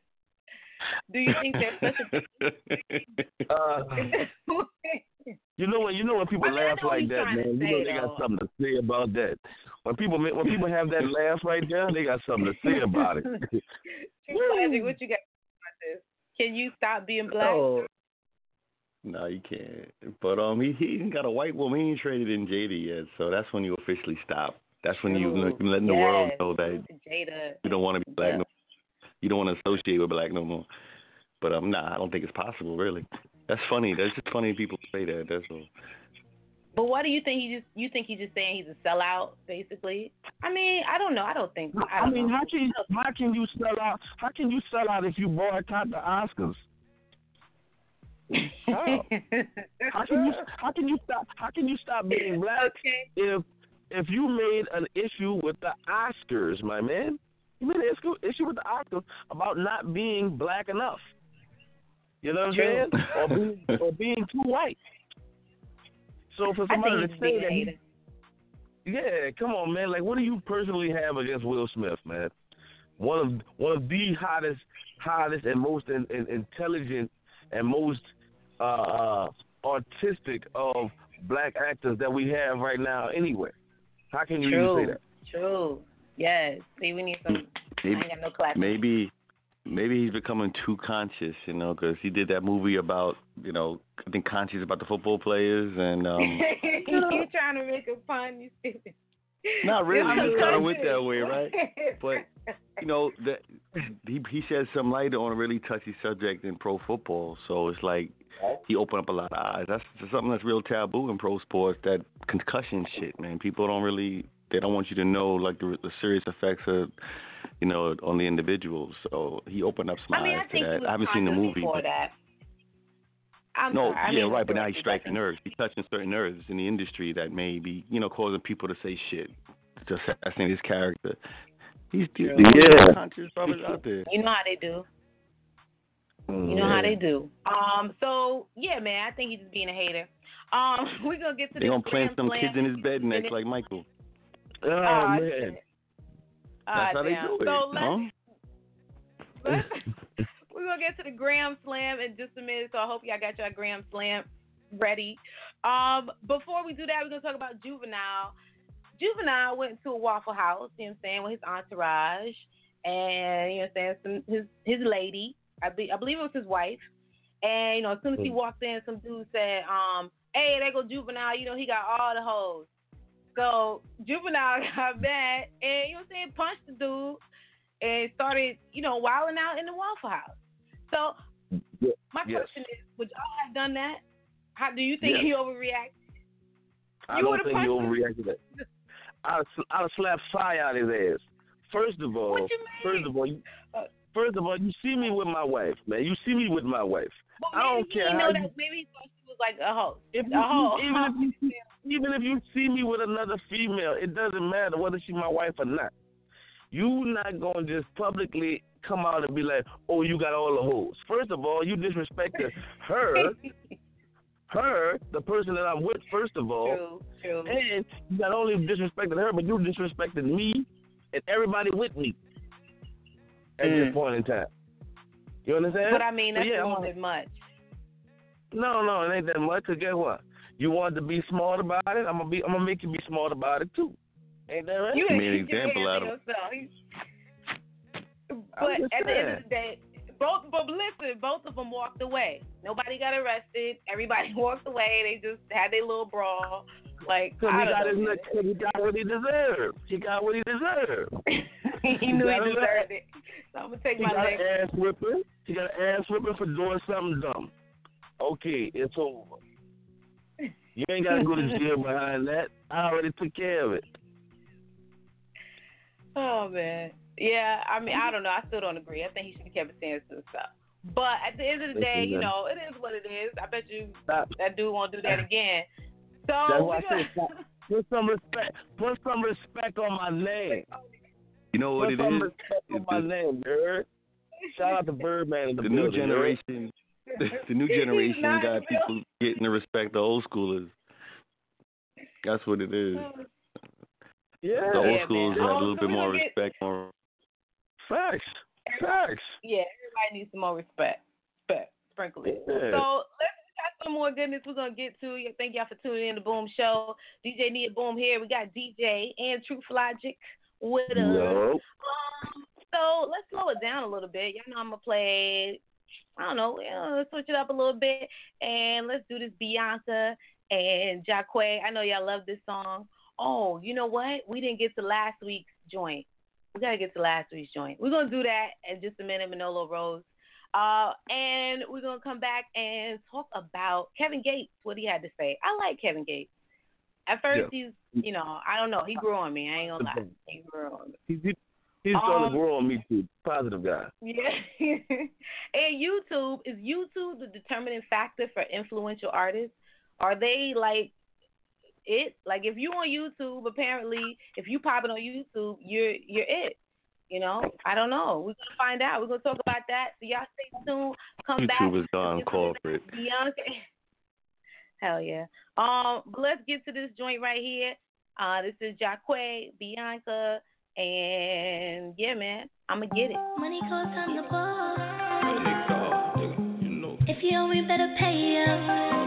C: Do you think there's such a
G: Uh, you know when you know when people
C: I mean,
G: laugh like that,
C: trying to
G: man. You
C: say,
G: know they got something to say about that. When people when people have that laugh right there, they got something to say about it.
C: True Logic, what you got about this? Can you stop being black?
F: Oh. No, you can't. But um, he he ain't got a white woman. He ain't traded in Jada yet, so that's when you officially stop. That's when you
C: True.
F: you letting the world know that
C: Jada.
F: you don't want to be black.
C: Yeah.
F: No, you don't want to associate with black no more. But um, nah, I don't think it's possible. Really, that's funny. That's just funny people say that. That's all.
C: But what do you think? He just you think he's just saying he's a sellout, basically? I mean, I don't know. I don't think. I,
G: I
C: don't
G: mean,
C: know.
G: how can how can you sell out? How can you sell out if you boycott the Oscars? How? How can you how can you stop how can you stop being black
C: okay.
G: if if you made an issue with the Oscars, my man? You made an issue issue with the Oscars about not being black enough. You know what I'm saying? Or being or being too white. So for somebody to say that, he- yeah, come on, man. Like, what do you personally have against Will Smith, man? One of one of the hottest, hottest and most in, in, intelligent and most uh, uh, artistic of black actors that we have right now. Anywhere, how can you even say that?
C: True. Yes. See, we need some. I ain't got no clap.
F: maybe maybe he's becoming too conscious, you know, because he did that movie about, you know, I think conscious about the football players and um
C: you trying to make a pun? You stupid.
F: Not really, he kinda
C: a
F: went that way, right? But you know that he he shed some light on a really touchy subject in pro football. So it's like he opened up a lot of eyes. That's something that's real taboo in pro sports. That concussion shit, man. People don't really they don't want you to know like the, the serious effects of you know on the individuals. So he opened up some
C: I mean, I
F: eyes to that. I haven't seen the movie.
C: before
F: but-
C: that. I'm
F: no,
C: sorry, I
F: yeah,
C: mean,
F: right. But now he
C: he
F: strikes nerves. He's touching certain nerves in the industry that may be, you know, causing people to say shit. Just assassinate his character. He's
C: True.
F: yeah. conscious brothers out there.
C: You know how they do. You know how they do. Um. So yeah, man. I think he's just being a hater. Um. We're gonna get to
F: They
C: this
F: gonna plant some
C: Slam.
F: kids in his bed next like Michael.
G: Oh,
C: Ah,
G: man.
C: shit. Ah,
F: That's how they do it.
C: So let's,
F: huh?
C: let's we're gonna get to the Gram Slam in just a minute. So I hope y'all got your Gram Slam ready. Um. Before we do that, we're gonna talk about Juvenile. Juvenile went to a Waffle House. You know what I'm saying with his entourage and you know what I'm saying some his his lady. I be, I believe it was his wife. And you know, as soon as he
G: Mm.
C: walked in, some dude said, um, "Hey, there go Juvenile. You know, he got all the hoes." So Juvenile got mad and you know what I'm saying, punched the dude and started, you know, wilding out in the Waffle House. So my
G: yes.
C: question is, would y'all have done that? How do you think
G: Yes.
C: he overreacted?
G: I
C: You
G: don't think he
C: punched him?
G: overreacted. That. I'd I'd slap fire out his ass. First of all,
C: you
G: first of all, you,
C: Uh,
G: first of all, you see me with my wife, man. You see me with my wife.
C: But
G: I don't care how
C: know
G: you-
C: that maybe he thought she was like a hoe.
G: If
C: a
G: you,
C: hoe.
G: even if you even if you see me with another female, it doesn't matter whether she's my wife or not. You not gonna just publicly come out and be like, "Oh, you got all the hoes." First of all, you disrespected her, her, the person that I'm with, first of all.
C: True, true.
G: And you not only disrespected her, but you disrespected me and everybody with me at
C: Mm.
G: this point in time. You understand?
C: But I mean,
G: So,
C: that's
G: yeah,
C: a
G: I'm-
C: little bit much.
G: No, no, it ain't that much. Cause guess what? You want to be smart about it. I'm gonna be. I'm gonna make you be smart about it too. Ain't that right?
C: You
F: Made an example out of-
C: yourself. But
G: just
C: at the end of the day, both. But listen, both of them walked away. Nobody got arrested. Everybody walked away. They just had their little brawl. Like
G: Cause
C: I
G: he got his
C: man.
G: he got what he deserved. He got what he deserved.
C: he knew he
G: got it
C: deserved it. So I'm gonna take
G: He
C: my
G: got
C: next.
G: an ass whipping. He got an ass whipping for doing something dumb. Okay, it's over. You ain't gotta go to jail behind that. I already took care of it.
C: Oh man. Yeah, I mean, I don't know. I still don't agree. I think he should have kept his hands to himself. But at the end of the day, you know, it is what it is. I bet you
G: Stop.
C: that dude won't do that again. So
G: That's why
C: gonna-
G: said. Put some respect. Put some respect on my name.
F: You know what it is?
G: Put
F: it
G: some
F: is?
G: respect on
F: It's
G: my
F: the-
G: name, you heard? Shout out to Birdman in the,
F: The new
G: building, you
F: generation, the new generation got
C: real.
F: people getting the respect the old schoolers. That's what it is.
G: Yeah.
F: The old
C: Yeah,
F: schoolers
C: man.
F: have a
C: Oh,
F: little bit more
C: get-
F: respect. More.
G: Facts. Facts.
C: Yeah, everybody needs some more respect. Respect. Sprinkle it.
G: Yeah.
C: So let's we got some more goodness we're gonna get to. Yeah, Thank y'all for tuning in to Boom Show. DJ Nia Boom here. We got DJ and Truth Logic with us.
G: Yo.
C: Um, so let's slow it down a little bit. Y'all know I'm gonna play. I don't know. You know, let's switch it up a little bit and let's do this Beyonce and Jacquet. I know y'all love this song. Oh, you know what? We didn't get to last week's joint. We gotta get to last week's joint. We're gonna do that in just a minute, Manolo Rose. Uh, and we're gonna come back and talk about Kevin Gates, what he had to say. I like Kevin Gates. At first, he's, you know, I don't know, he grew on me. I ain't gonna lie, he grew on me.
G: He's trying
C: Um,
G: to grow on me too. Positive guy.
C: Yeah. and YouTube is YouTube the determining factor for influential artists? Are they like it? Like if you on YouTube, apparently, if you pop it on YouTube, you're you're it. You know, I don't know. We're gonna find out. We're gonna talk about that. So y'all stay tuned. Come back.
F: YouTube has gone
C: Get some
F: corporate.
C: Bianca. Hell yeah. Um, but let's get to this joint right here. Uh, this is Jacquet, Bianca, and yeah, man, I'ma get it.
J: Money goes on the ball. If you owe me, better pay up.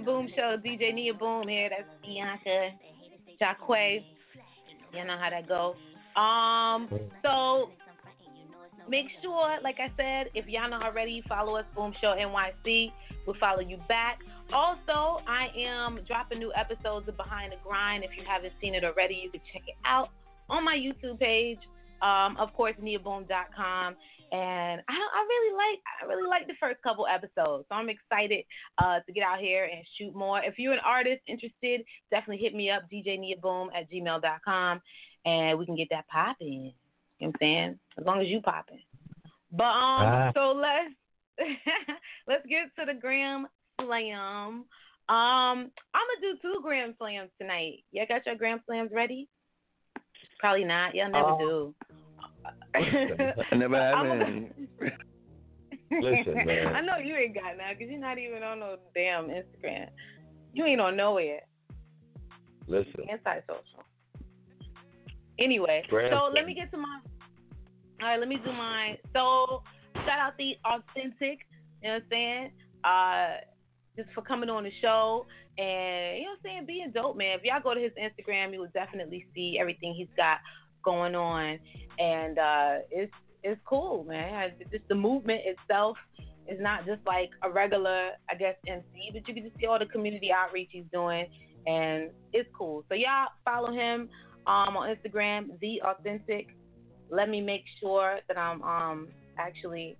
C: Boom Show. DJ Nia Boom here. That's Bianca Jacque. You know how that go. Um, so make sure, like I said, if y'all not already, follow us, Boom Show NYC. We'll follow you back. Also, I am dropping new episodes of Behind the Grind. If you haven't seen it already, you can check it out on my YouTube page. Um, of course, NiaBoom.com. And I, I really like I really like the first couple episodes, so I'm excited uh, to get out here and shoot more. If you're an artist interested, definitely hit me up, djniaboom at gmail.com, and we can get that popping. You know what I'm saying? As long as you popping. But um,
G: Ah.
C: so let's let's get to the gram slam. Um, I'm gonna do two gram slams tonight. Y'all got your gram slams ready? Probably not. Y'all never
G: Uh,
C: do.
F: I never
C: I'm
F: any.
G: Listen, man.
C: I know you ain't got none because you're not even on no damn Instagram. You ain't on nowhere.
G: Listen.
C: Antisocial. Anyway, so let me get to my. All right, let me do mine. So shout out the authentic. You know what I'm saying? Uh, just for coming on the show and you know what I'm saying, being dope, man. If y'all go to his Instagram, you will definitely see everything he's got going on, and uh, it's it's cool, man. Just the movement itself is not just like a regular, I guess, MC, but you can just see all the community outreach he's doing, and it's cool. So y'all follow him um, on Instagram, the authentic. Let me make sure that I'm um actually,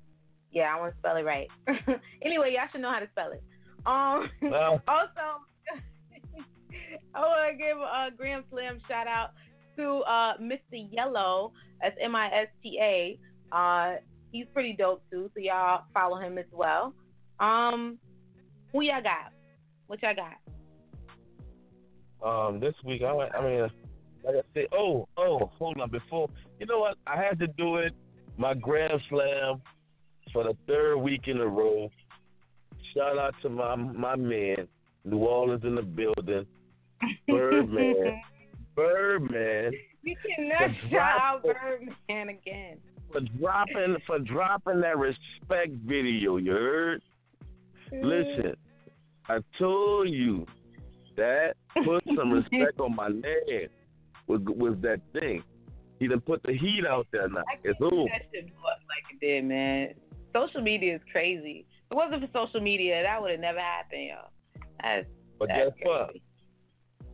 C: yeah, I want to spell it right. anyway, y'all should know how to spell it. Um,
G: Well.
C: also, I want to give a Gram Slam shout out to uh, Mr. Yellow. That's M I S T A. Uh, he's pretty dope too, so y'all follow him as well. Um, who y'all got? What y'all got?
G: Um, this week, I, went. I mean, like I said, oh, oh, hold on. Before, you know what? I had to do it. My Grand Slam for the third week in a row. Shout out to my my man, New Orleans in the building, Birdman, Birdman
C: You cannot shout out Birdman again.
G: for dropping for dropping that respect video. You heard? Mm-hmm. Listen, I told you that put some respect on my name was was that thing. He done put the heat out there now. It's over.
C: That shit like it did, man. Social media is crazy. It wasn't for social media, that would have never happened, y'all. That's
G: But
C: that's
G: guess what?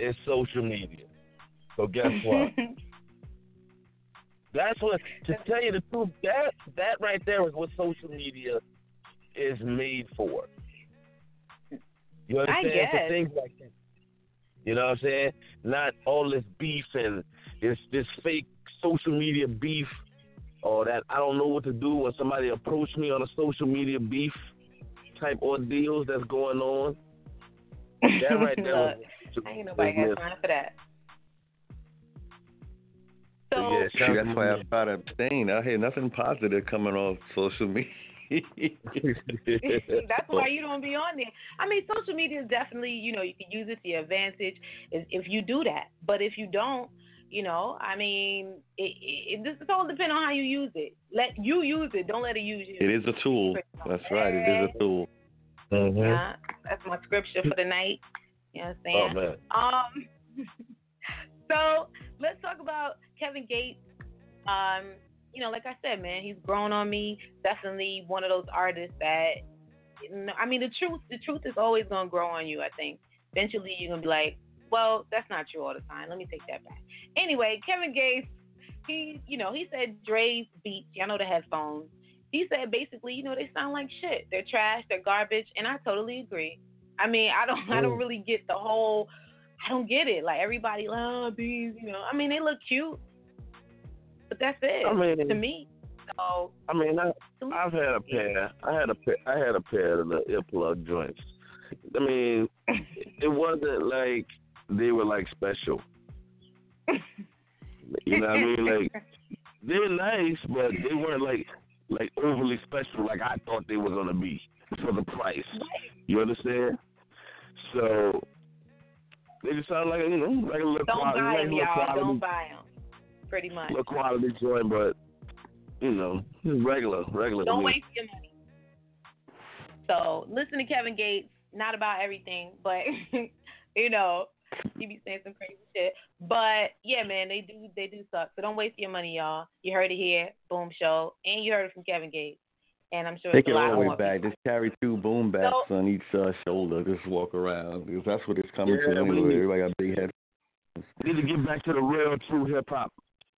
G: It's social media. So guess what? That's what to tell you the truth, that that right there is what social media is made for. You understand? For
C: guess.
G: things like that. You know what I'm saying? Not all this beef and this this fake social media beef or that I don't know what to do when somebody approach me on a social media beef type ordeals that's going on. That right there was-
C: Look, ain't nobody got time for that. So
G: Yeah, shout
F: That's why I
G: you.
F: try to abstain. I hear nothing positive coming off social media.
C: that's why you don't be on there. I mean, social media is definitely, you know, you can use it to your advantage if, if you do that. But if you don't, you know, I mean, it, it, it just all depends on how you use it. Let you use it. Don't let it use you.
F: It is a tool. That's right. It is a tool.
G: Mm-hmm.
C: Yeah, that's my scripture for the night. You know what
G: Oh
C: I'm saying?
G: man.
C: Um, so let's talk about Kevin Gates. Um, you know, like I said, man, he's grown on me. Definitely one of those artists that, I mean, the truth, the truth is always gonna grow on you. I think eventually you're gonna be like, well, that's not true all the time. Let me take that back. Anyway, Kevin Gates, he, you know, he said Dre's beats. Y'all know the headphones. He said basically, you know, they sound like shit. They're trash. They're garbage, and I totally agree. I mean, I don't, I don't really get the whole. I don't get it. Like everybody, oh, these, you know. I mean, they look cute, but that's it
G: I mean-
C: to me. So
G: I mean, I, I've had a pair. I had a pair. I had a pair of the earplug joints. I mean, it wasn't like they were like special. You know what I mean? Like they were nice, but they weren't like like overly special like I thought they were gonna be for the price. You understand? So they just sound like you know like a little
C: don't
G: quality,
C: buy them,
G: little
C: y'all.
G: quality,
C: Don't buy them. Pretty much.
G: little quality joint, but you know, just regular, regular.
C: Don't waste your money. So listen to Kevin Gates. Not about everything, but you know, he be saying some crazy shit. But yeah, man, they do they do suck. So don't waste your money, y'all. You heard it here, Boom Show, and you heard it from Kevin Gates. And I'm sure
F: Take
C: it's
F: it
C: a lot
F: all the way back. Just carry two boom bats
C: So-
F: on each uh, shoulder. Just walk around because that's what it's coming
G: Yeah,
F: to anyway.
G: need-
F: Everybody got big heads.
G: We need to get back to the real, true hip hop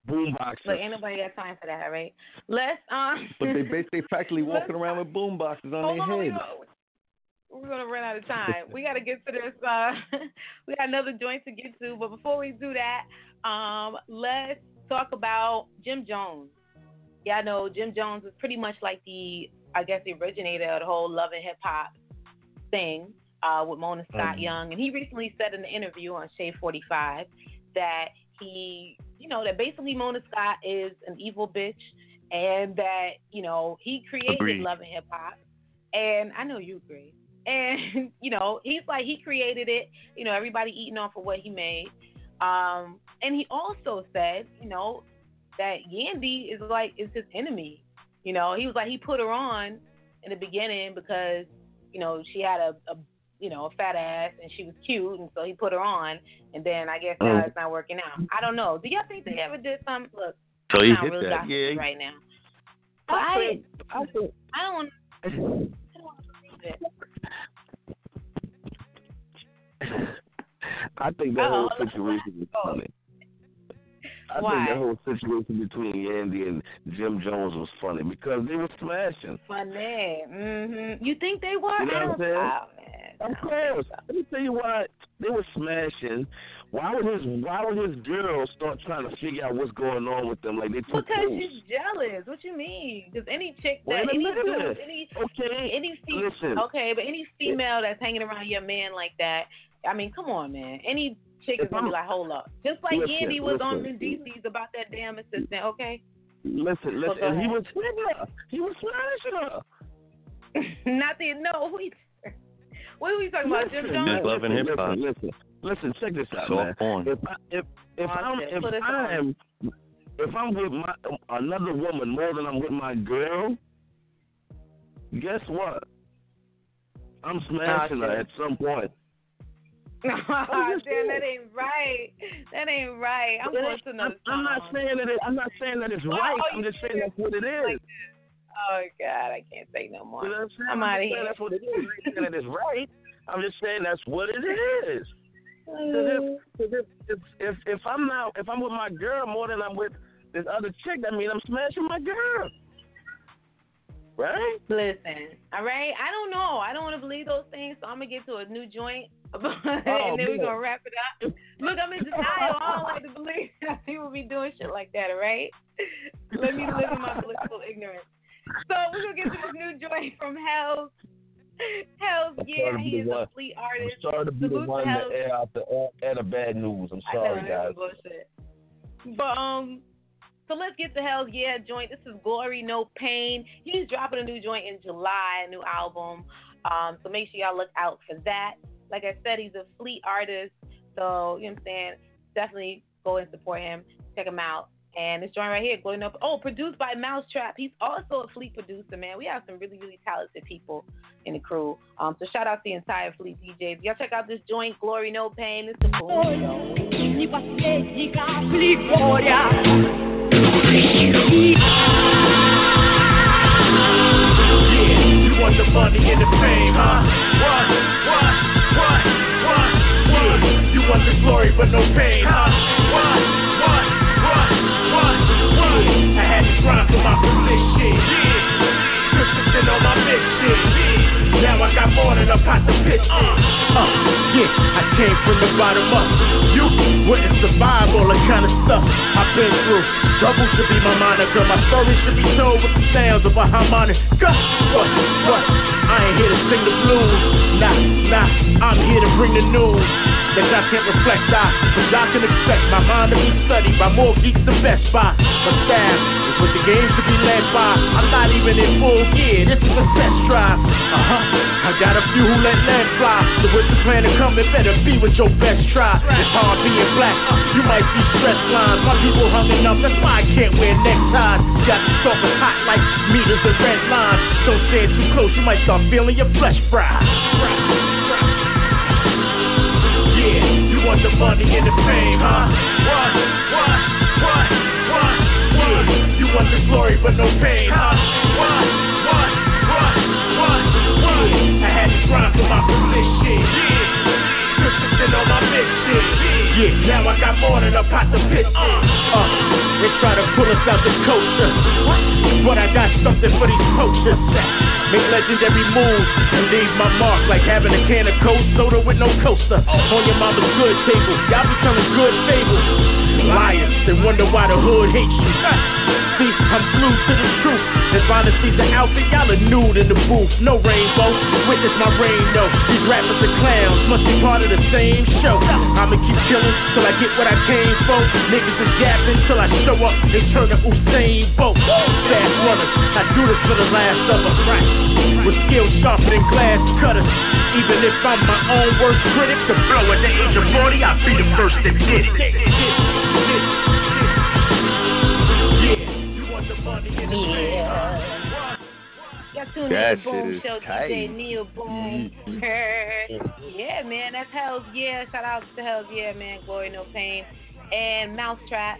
G: boomboxes.
C: Look, ain't nobody got time for that, right? Let's um.
F: But they basically practically walking around with boom boxes on
C: Hold
F: their
C: on, we
F: heads.
C: We're gonna run out of time. we gotta get to this. Uh, we got another joint to get to, but before we do that, um, let's talk about Jim Jones. Yeah, I know Jim Jones is pretty much like the, I guess, the originator of the whole love and hip hop thing uh, with Mona Scott
J: Mhm.
C: Young, and he recently said in an interview on Shade 45 that he, you know, that basically Mona Scott is an evil bitch, and that you know he created
J: Agreed.
C: love and hip hop, and I know you agree. And you know, he's like he created it. You know, everybody eating off of what he made. Um, and he also said, you know, that Yandy is like is his enemy. You know, he was like he put her on in the beginning because you know she had a, a you know a fat ass and she was cute, and so he put her on. And then I guess now
F: Mm.
C: it's not working out. I don't know. Do y'all think they ever did something? Look,
F: So he
C: not
F: hit
C: real
F: that, yeah.
C: right now. But
G: I
C: I,
G: I
C: don't want. I don't
G: I think that whole situation is funny. I
C: Why?
G: think that whole situation between Yandy and Jim Jones was funny because they were smashing.
C: Funny. Mm-hmm. You think they were?
G: You know what I'm saying?
C: oh, man.
G: Of course. Let me tell you what. They were smashing. Why would his Why would his girl start trying to figure out what's going on with them? Like they took
C: Because
G: close.
C: she's jealous. What you mean? Because any chick that any dude, any
G: Okay.
C: any fe-
G: Listen.
C: okay, but any female that's hanging around your man like that, I mean, come on, man. Any chick is gonna be like, hold up. Just like
G: Listen,
C: Yandy was on
G: listen.
C: Mendeecees about that damn assistant. Okay.
G: Listen, listen. And he was hitting her. He was smashing her.
C: Not the no. Who? What are we talking about? Jim Jones.
F: Just love and hip hop.
G: Listen, listen, listen. Check this out,
F: Soft
G: man.
F: porn.
G: If I, if if
C: Oh,
G: I'm if
C: Put
G: I'm if I'm with my another woman more than I'm with my girl, guess what? I'm smashing her
C: shit.
G: at some point.
C: Damn,
G: just saying.
C: that ain't right. That ain't right. I'm going to another
G: I'm, I'm not saying that it, I'm not saying that it's
C: Oh,
G: right.
C: oh,
G: I'm just saying that's what it is.
C: Like Oh God, I can't say no more.
G: You know I'm?
C: I'm
G: just saying
C: here.
G: That's what it is. I ain't saying that it's right. I'm just saying that's what it is. 'Cause if, 'cause if, if if if I'm not if I'm with my girl more than I'm with this other chick, that means I'm smashing my girl. Right?
C: Listen, all right. I don't know. I don't want to believe those things, so I'm gonna get to a new joint, and then
G: Oh,
C: we're gonna wrap it up. Look, I'm in denial. I don't like to believe that people be doing shit like that. All right. Let me live in my blissful ignorance. So we're gonna get to this new joint from Hell's. Hell's
G: I'm
C: yeah, he is
G: the
C: a
G: one-
C: fleet
G: I'm
C: artist.
G: sorry to be the
C: Salute
G: one to air out the air, the bad news. I'm sorry, guys.
C: bullshit. But um, so let's get to Hell's Yeah joint. This is Glory No Pain. He's dropping a new joint in July, a new album. Um, so make sure y'all look out for that. Like I said, he's a fleet artist, so you know what I'm saying. Definitely go and support him. Check him out. And this joint right here, Glory No. Pain. Oh, produced by Mousetrap. He's also a fleet producer, man. We have some really, really talented people in the crew. Um, so shout out to the entire fleet DJs. Y'all check out this joint, Glory No Pain. It's the cool.
E: You want the money and the fame, huh? What? What? What? What? You want the glory but no pain, huh? What? What? What? What? What? I had to grind for my position, yeah. Christensen on my mission, yeah. Now I got more than a pot to pitch in. Uh, yeah, I came from the bottom up. You wouldn't survive all the kind of stuff I've been through. Trouble should be my moniker. My story should be told with the sounds of a harmonica. What? What? I ain't here to sing the blues. Nah, nah, I'm here to bring the news.
K: That y'all can't reflect on. But y'all can expect my mind to be studied by more geeks than Best Buy. My staff is what the games to be led by. I'm not even in full gear, this is a test drive. Uh huh. I got a few who let land fly. So with the plan to come, it better be with your best try. It's hard being black, you might see stress lines. My people hunging up, that's why I can't wear neckties. Got the stalkers hot like meters and red lines. Don't stand too close, you might start feeling your flesh fry. Want the money and the fame, huh? What? What? What? What? What? You want the glory but no pain, huh? What? What? What? What? What? I had to grind for my position. Yeah. On my. Yeah, now I got more than a pot to piss in. Uh, they try to pull us out the culture. But I got something for these poachers. Make legendary moves and leave my mark like having a can of cold soda with no coaster. On your mama's good table. Y'all be telling good fables. Liars, they wonder why the hood hates you. See, I'm glued to the truth. If honesty's the outfit, y'all are nude in the booth. No rainbow, witness my rain though. These rappers are clowns, must be part of the same show. I'ma keep killing till I get what I came for. Niggas is yapping till I show up and turn to Usain Bolt. Fast runners, I do this for the last of us. Right. With skills sharper than glass cutters. Even if I'm my own worst critic, to blow at the age of 40, I'll be the first that did it.
F: That
C: Boom Show
F: tight.
C: DJ Nia Boom. yeah, man, that's Hell's Yeah. Shout out to Hell's Yeah, man. Glory No Pain. And Mousetrap,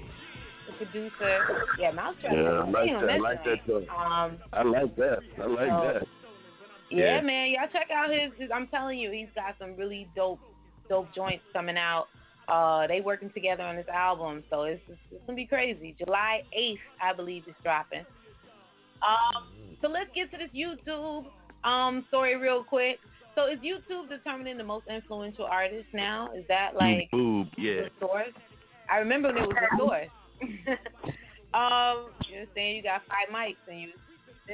C: the producer. Yeah, Mousetrap.
G: Yeah, I like
C: Damn,
G: that. I like that too.
C: Um,
G: I like that. I like
C: So-
G: that.
C: yeah,
G: Yeah.
C: man, y'all check out his, his. I'm telling you, he's got some really dope, dope joints coming out. Uh, they working together on this album, so it's, it's, it's gonna be crazy. July 8th, I believe, is dropping. Um, so let's get to this YouTube um story real quick. So is YouTube determining the most influential artists now? Is that like
F: Boob, yeah.
C: the source? I remember when it was the source. um, you know, saying you got five mics and you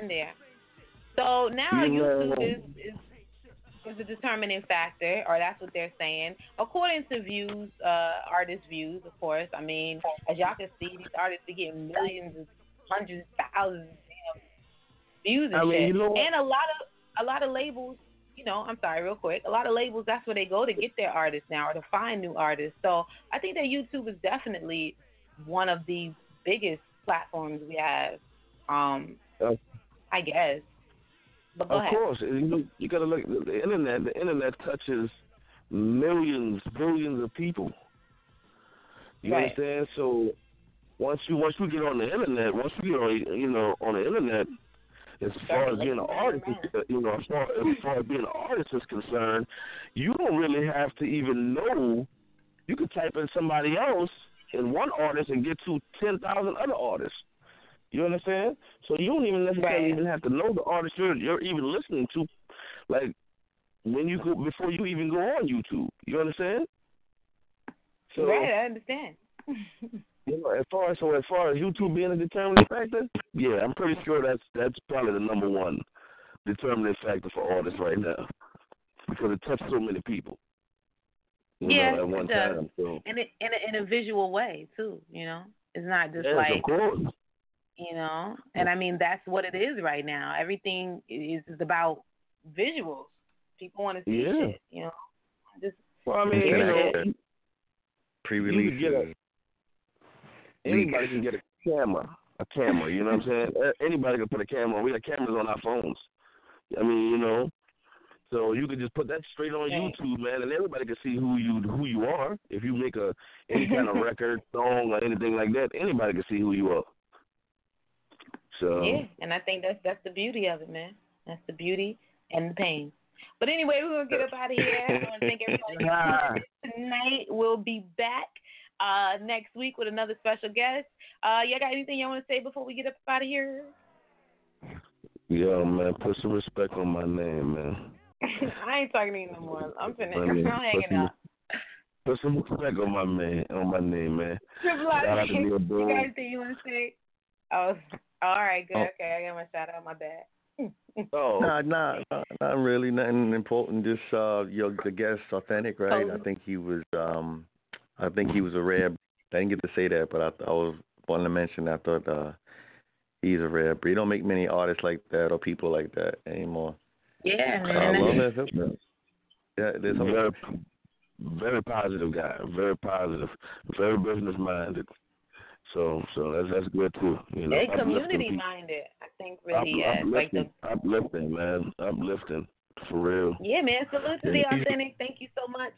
C: in there. So now
G: know-
C: YouTube is, is is a determining factor, or that's what they're saying. According to views, uh, artist views, of course. I mean, as y'all can see, these artists are getting millions, and hundreds, thousands views and
G: I mean,
C: shit.
G: you know
C: and a lot of a lot of labels. You know, I'm sorry, real quick. A lot of labels, that's where they go to get their artists now, or to find new artists. So I think that YouTube is definitely one of the biggest platforms we have. Um,
G: Uh,
C: I guess. But go
G: Of
C: ahead.
G: course, you know, you gotta look. The internet, the internet touches millions, billions of people. You
C: Right.
G: understand? So once you once you get on the internet, once you get on, you know, on the internet, as far as being an artist, is, uh, you know, as far, as far as being an artist is concerned, you don't really have to even know. You can type in somebody else in one artist and get to ten thousand other artists. You understand? So you don't even necessarily even have to know the artist you're you're even listening to, like when you go before you even go on YouTube. You understand? So
C: right, I understand.
G: you know, as far as so as far as YouTube being a determining factor, yeah, I'm pretty sure that's that's probably the number one determining factor for artists right now because it touches so many people. You
C: yeah,
G: know, at one
C: it does.
G: time. So
C: In a, in a in a visual way too. You know, it's not just
G: yes,
C: like
G: of course.
C: you know. And I mean, that's what it is right now. Everything is, is about visuals. People want to see
G: Yeah.
C: shit. You know, just
G: Well, I mean,
C: hear
G: you know,
C: shit.
F: Pre-release.
G: Can get a- anybody can get a camera, a camera. You know what I'm saying? Anybody can put a camera. on. We got cameras on our phones. I mean, you know, so you could just put that straight on
C: Right.
G: YouTube, man, and everybody can see who you who you are. If you make a any kind of record, song, or anything like that, anybody can see who you are. So
C: yeah. And I think that's that's the beauty of it, man. That's the beauty and the pain. But anyway, we're gonna get up out of here. I want to thank everybody tonight. We'll be back uh, next week with another special guest. Uh, y'all got anything y'all want to say before we get up out of here?
G: yeah, man, put some respect on my name, man.
C: I ain't talking to you no more. I'm finished.
G: I mean,
C: I'm hanging
G: put some-
C: up.
G: Put some respect on my man, on my name, man.
C: Triple
G: Shout out to Nia
C: you
G: Boone.
C: got anything you want to say? Oh, all right, good.
G: Oh.
C: Okay, I got my shout out. My bad.
G: Oh,
F: Nah, nah, nah, not really. Nothing important. Just uh, your the guest authentic, right? I think he was. um I think he was a rare. I didn't get to say that, but I, I was wanting to mention. I thought uh he's a rare breed. You don't make many artists like that or people like that anymore.
C: Yeah,
F: I
C: man.
F: love that. That's- Yeah, there's a
G: very, very positive guy. Very positive. Very business minded. So, so that's that's good too. You know,
C: They community
G: people.
C: minded. I think
G: Up-
C: really is like the
G: uplifting, uplifting, man, uplifting for real.
C: yeah, man. Salute to the
F: Yeah,
C: authentic. Thank you so much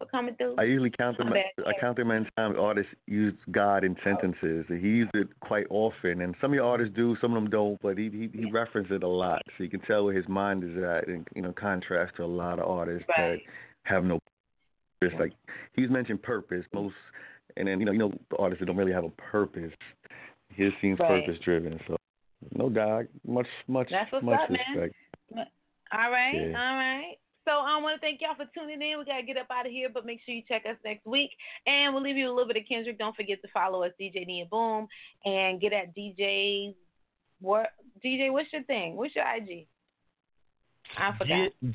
C: for coming through.
F: I usually count them. I count them in time artists use God in sentences. He used it quite often, and some of your artists do, some of them don't. But he he, he references it a lot, so you can tell where his mind is at, in you know, contrast to a lot of artists
C: Right.
F: that have no. purpose. like he's mentioned purpose most, and then you know you know the artists that don't really have a purpose. His seems
C: Right.
F: purpose driven, so no God, much much
C: That's what's
F: much
C: up, man.
F: respect.
C: All right,
F: Yeah.
C: all right. So I want to thank y'all for tuning in. We gotta get up out of here, but make sure you check us next week. And we'll leave you a little bit of Kendrick. Don't forget to follow us, DJ Nia Boom, and get at DJ. What DJ? What's your thing? What's your IG? I forgot.
G: Get,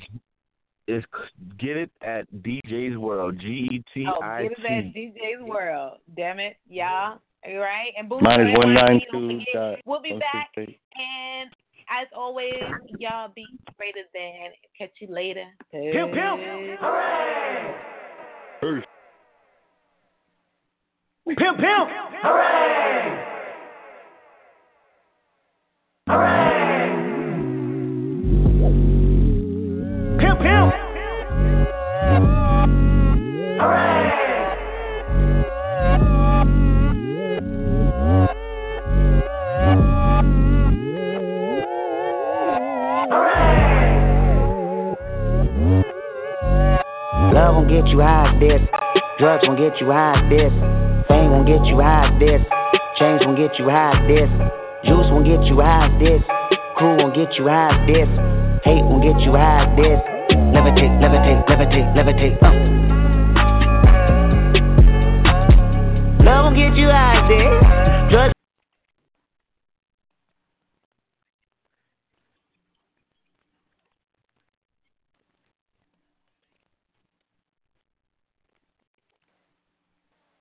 G: it's get it at DJ's World. G E T
C: Oh, get us at DJ's World. Damn it, y'all. All right, and boom.
F: Mine is
C: for
F: one
C: NYC,
F: nine
C: don't
F: two
C: forget,
F: dot
C: We'll be back, and as always, y'all be greater than. Catch you later.
K: Pew, pew. Hooray!
F: Peace.
K: Pimp, pimp. Hooray! Hooray!
L: Won't get you high as this. Drugs won't get you high as this. Fame won't get you high as this. Chains won't get you high as this. Juice won't get you high as this. Cool won't get you high as this. Hate won't get you high as this. Levitate, levitate, levitate, levitate. Uh. Love won't get you high as this.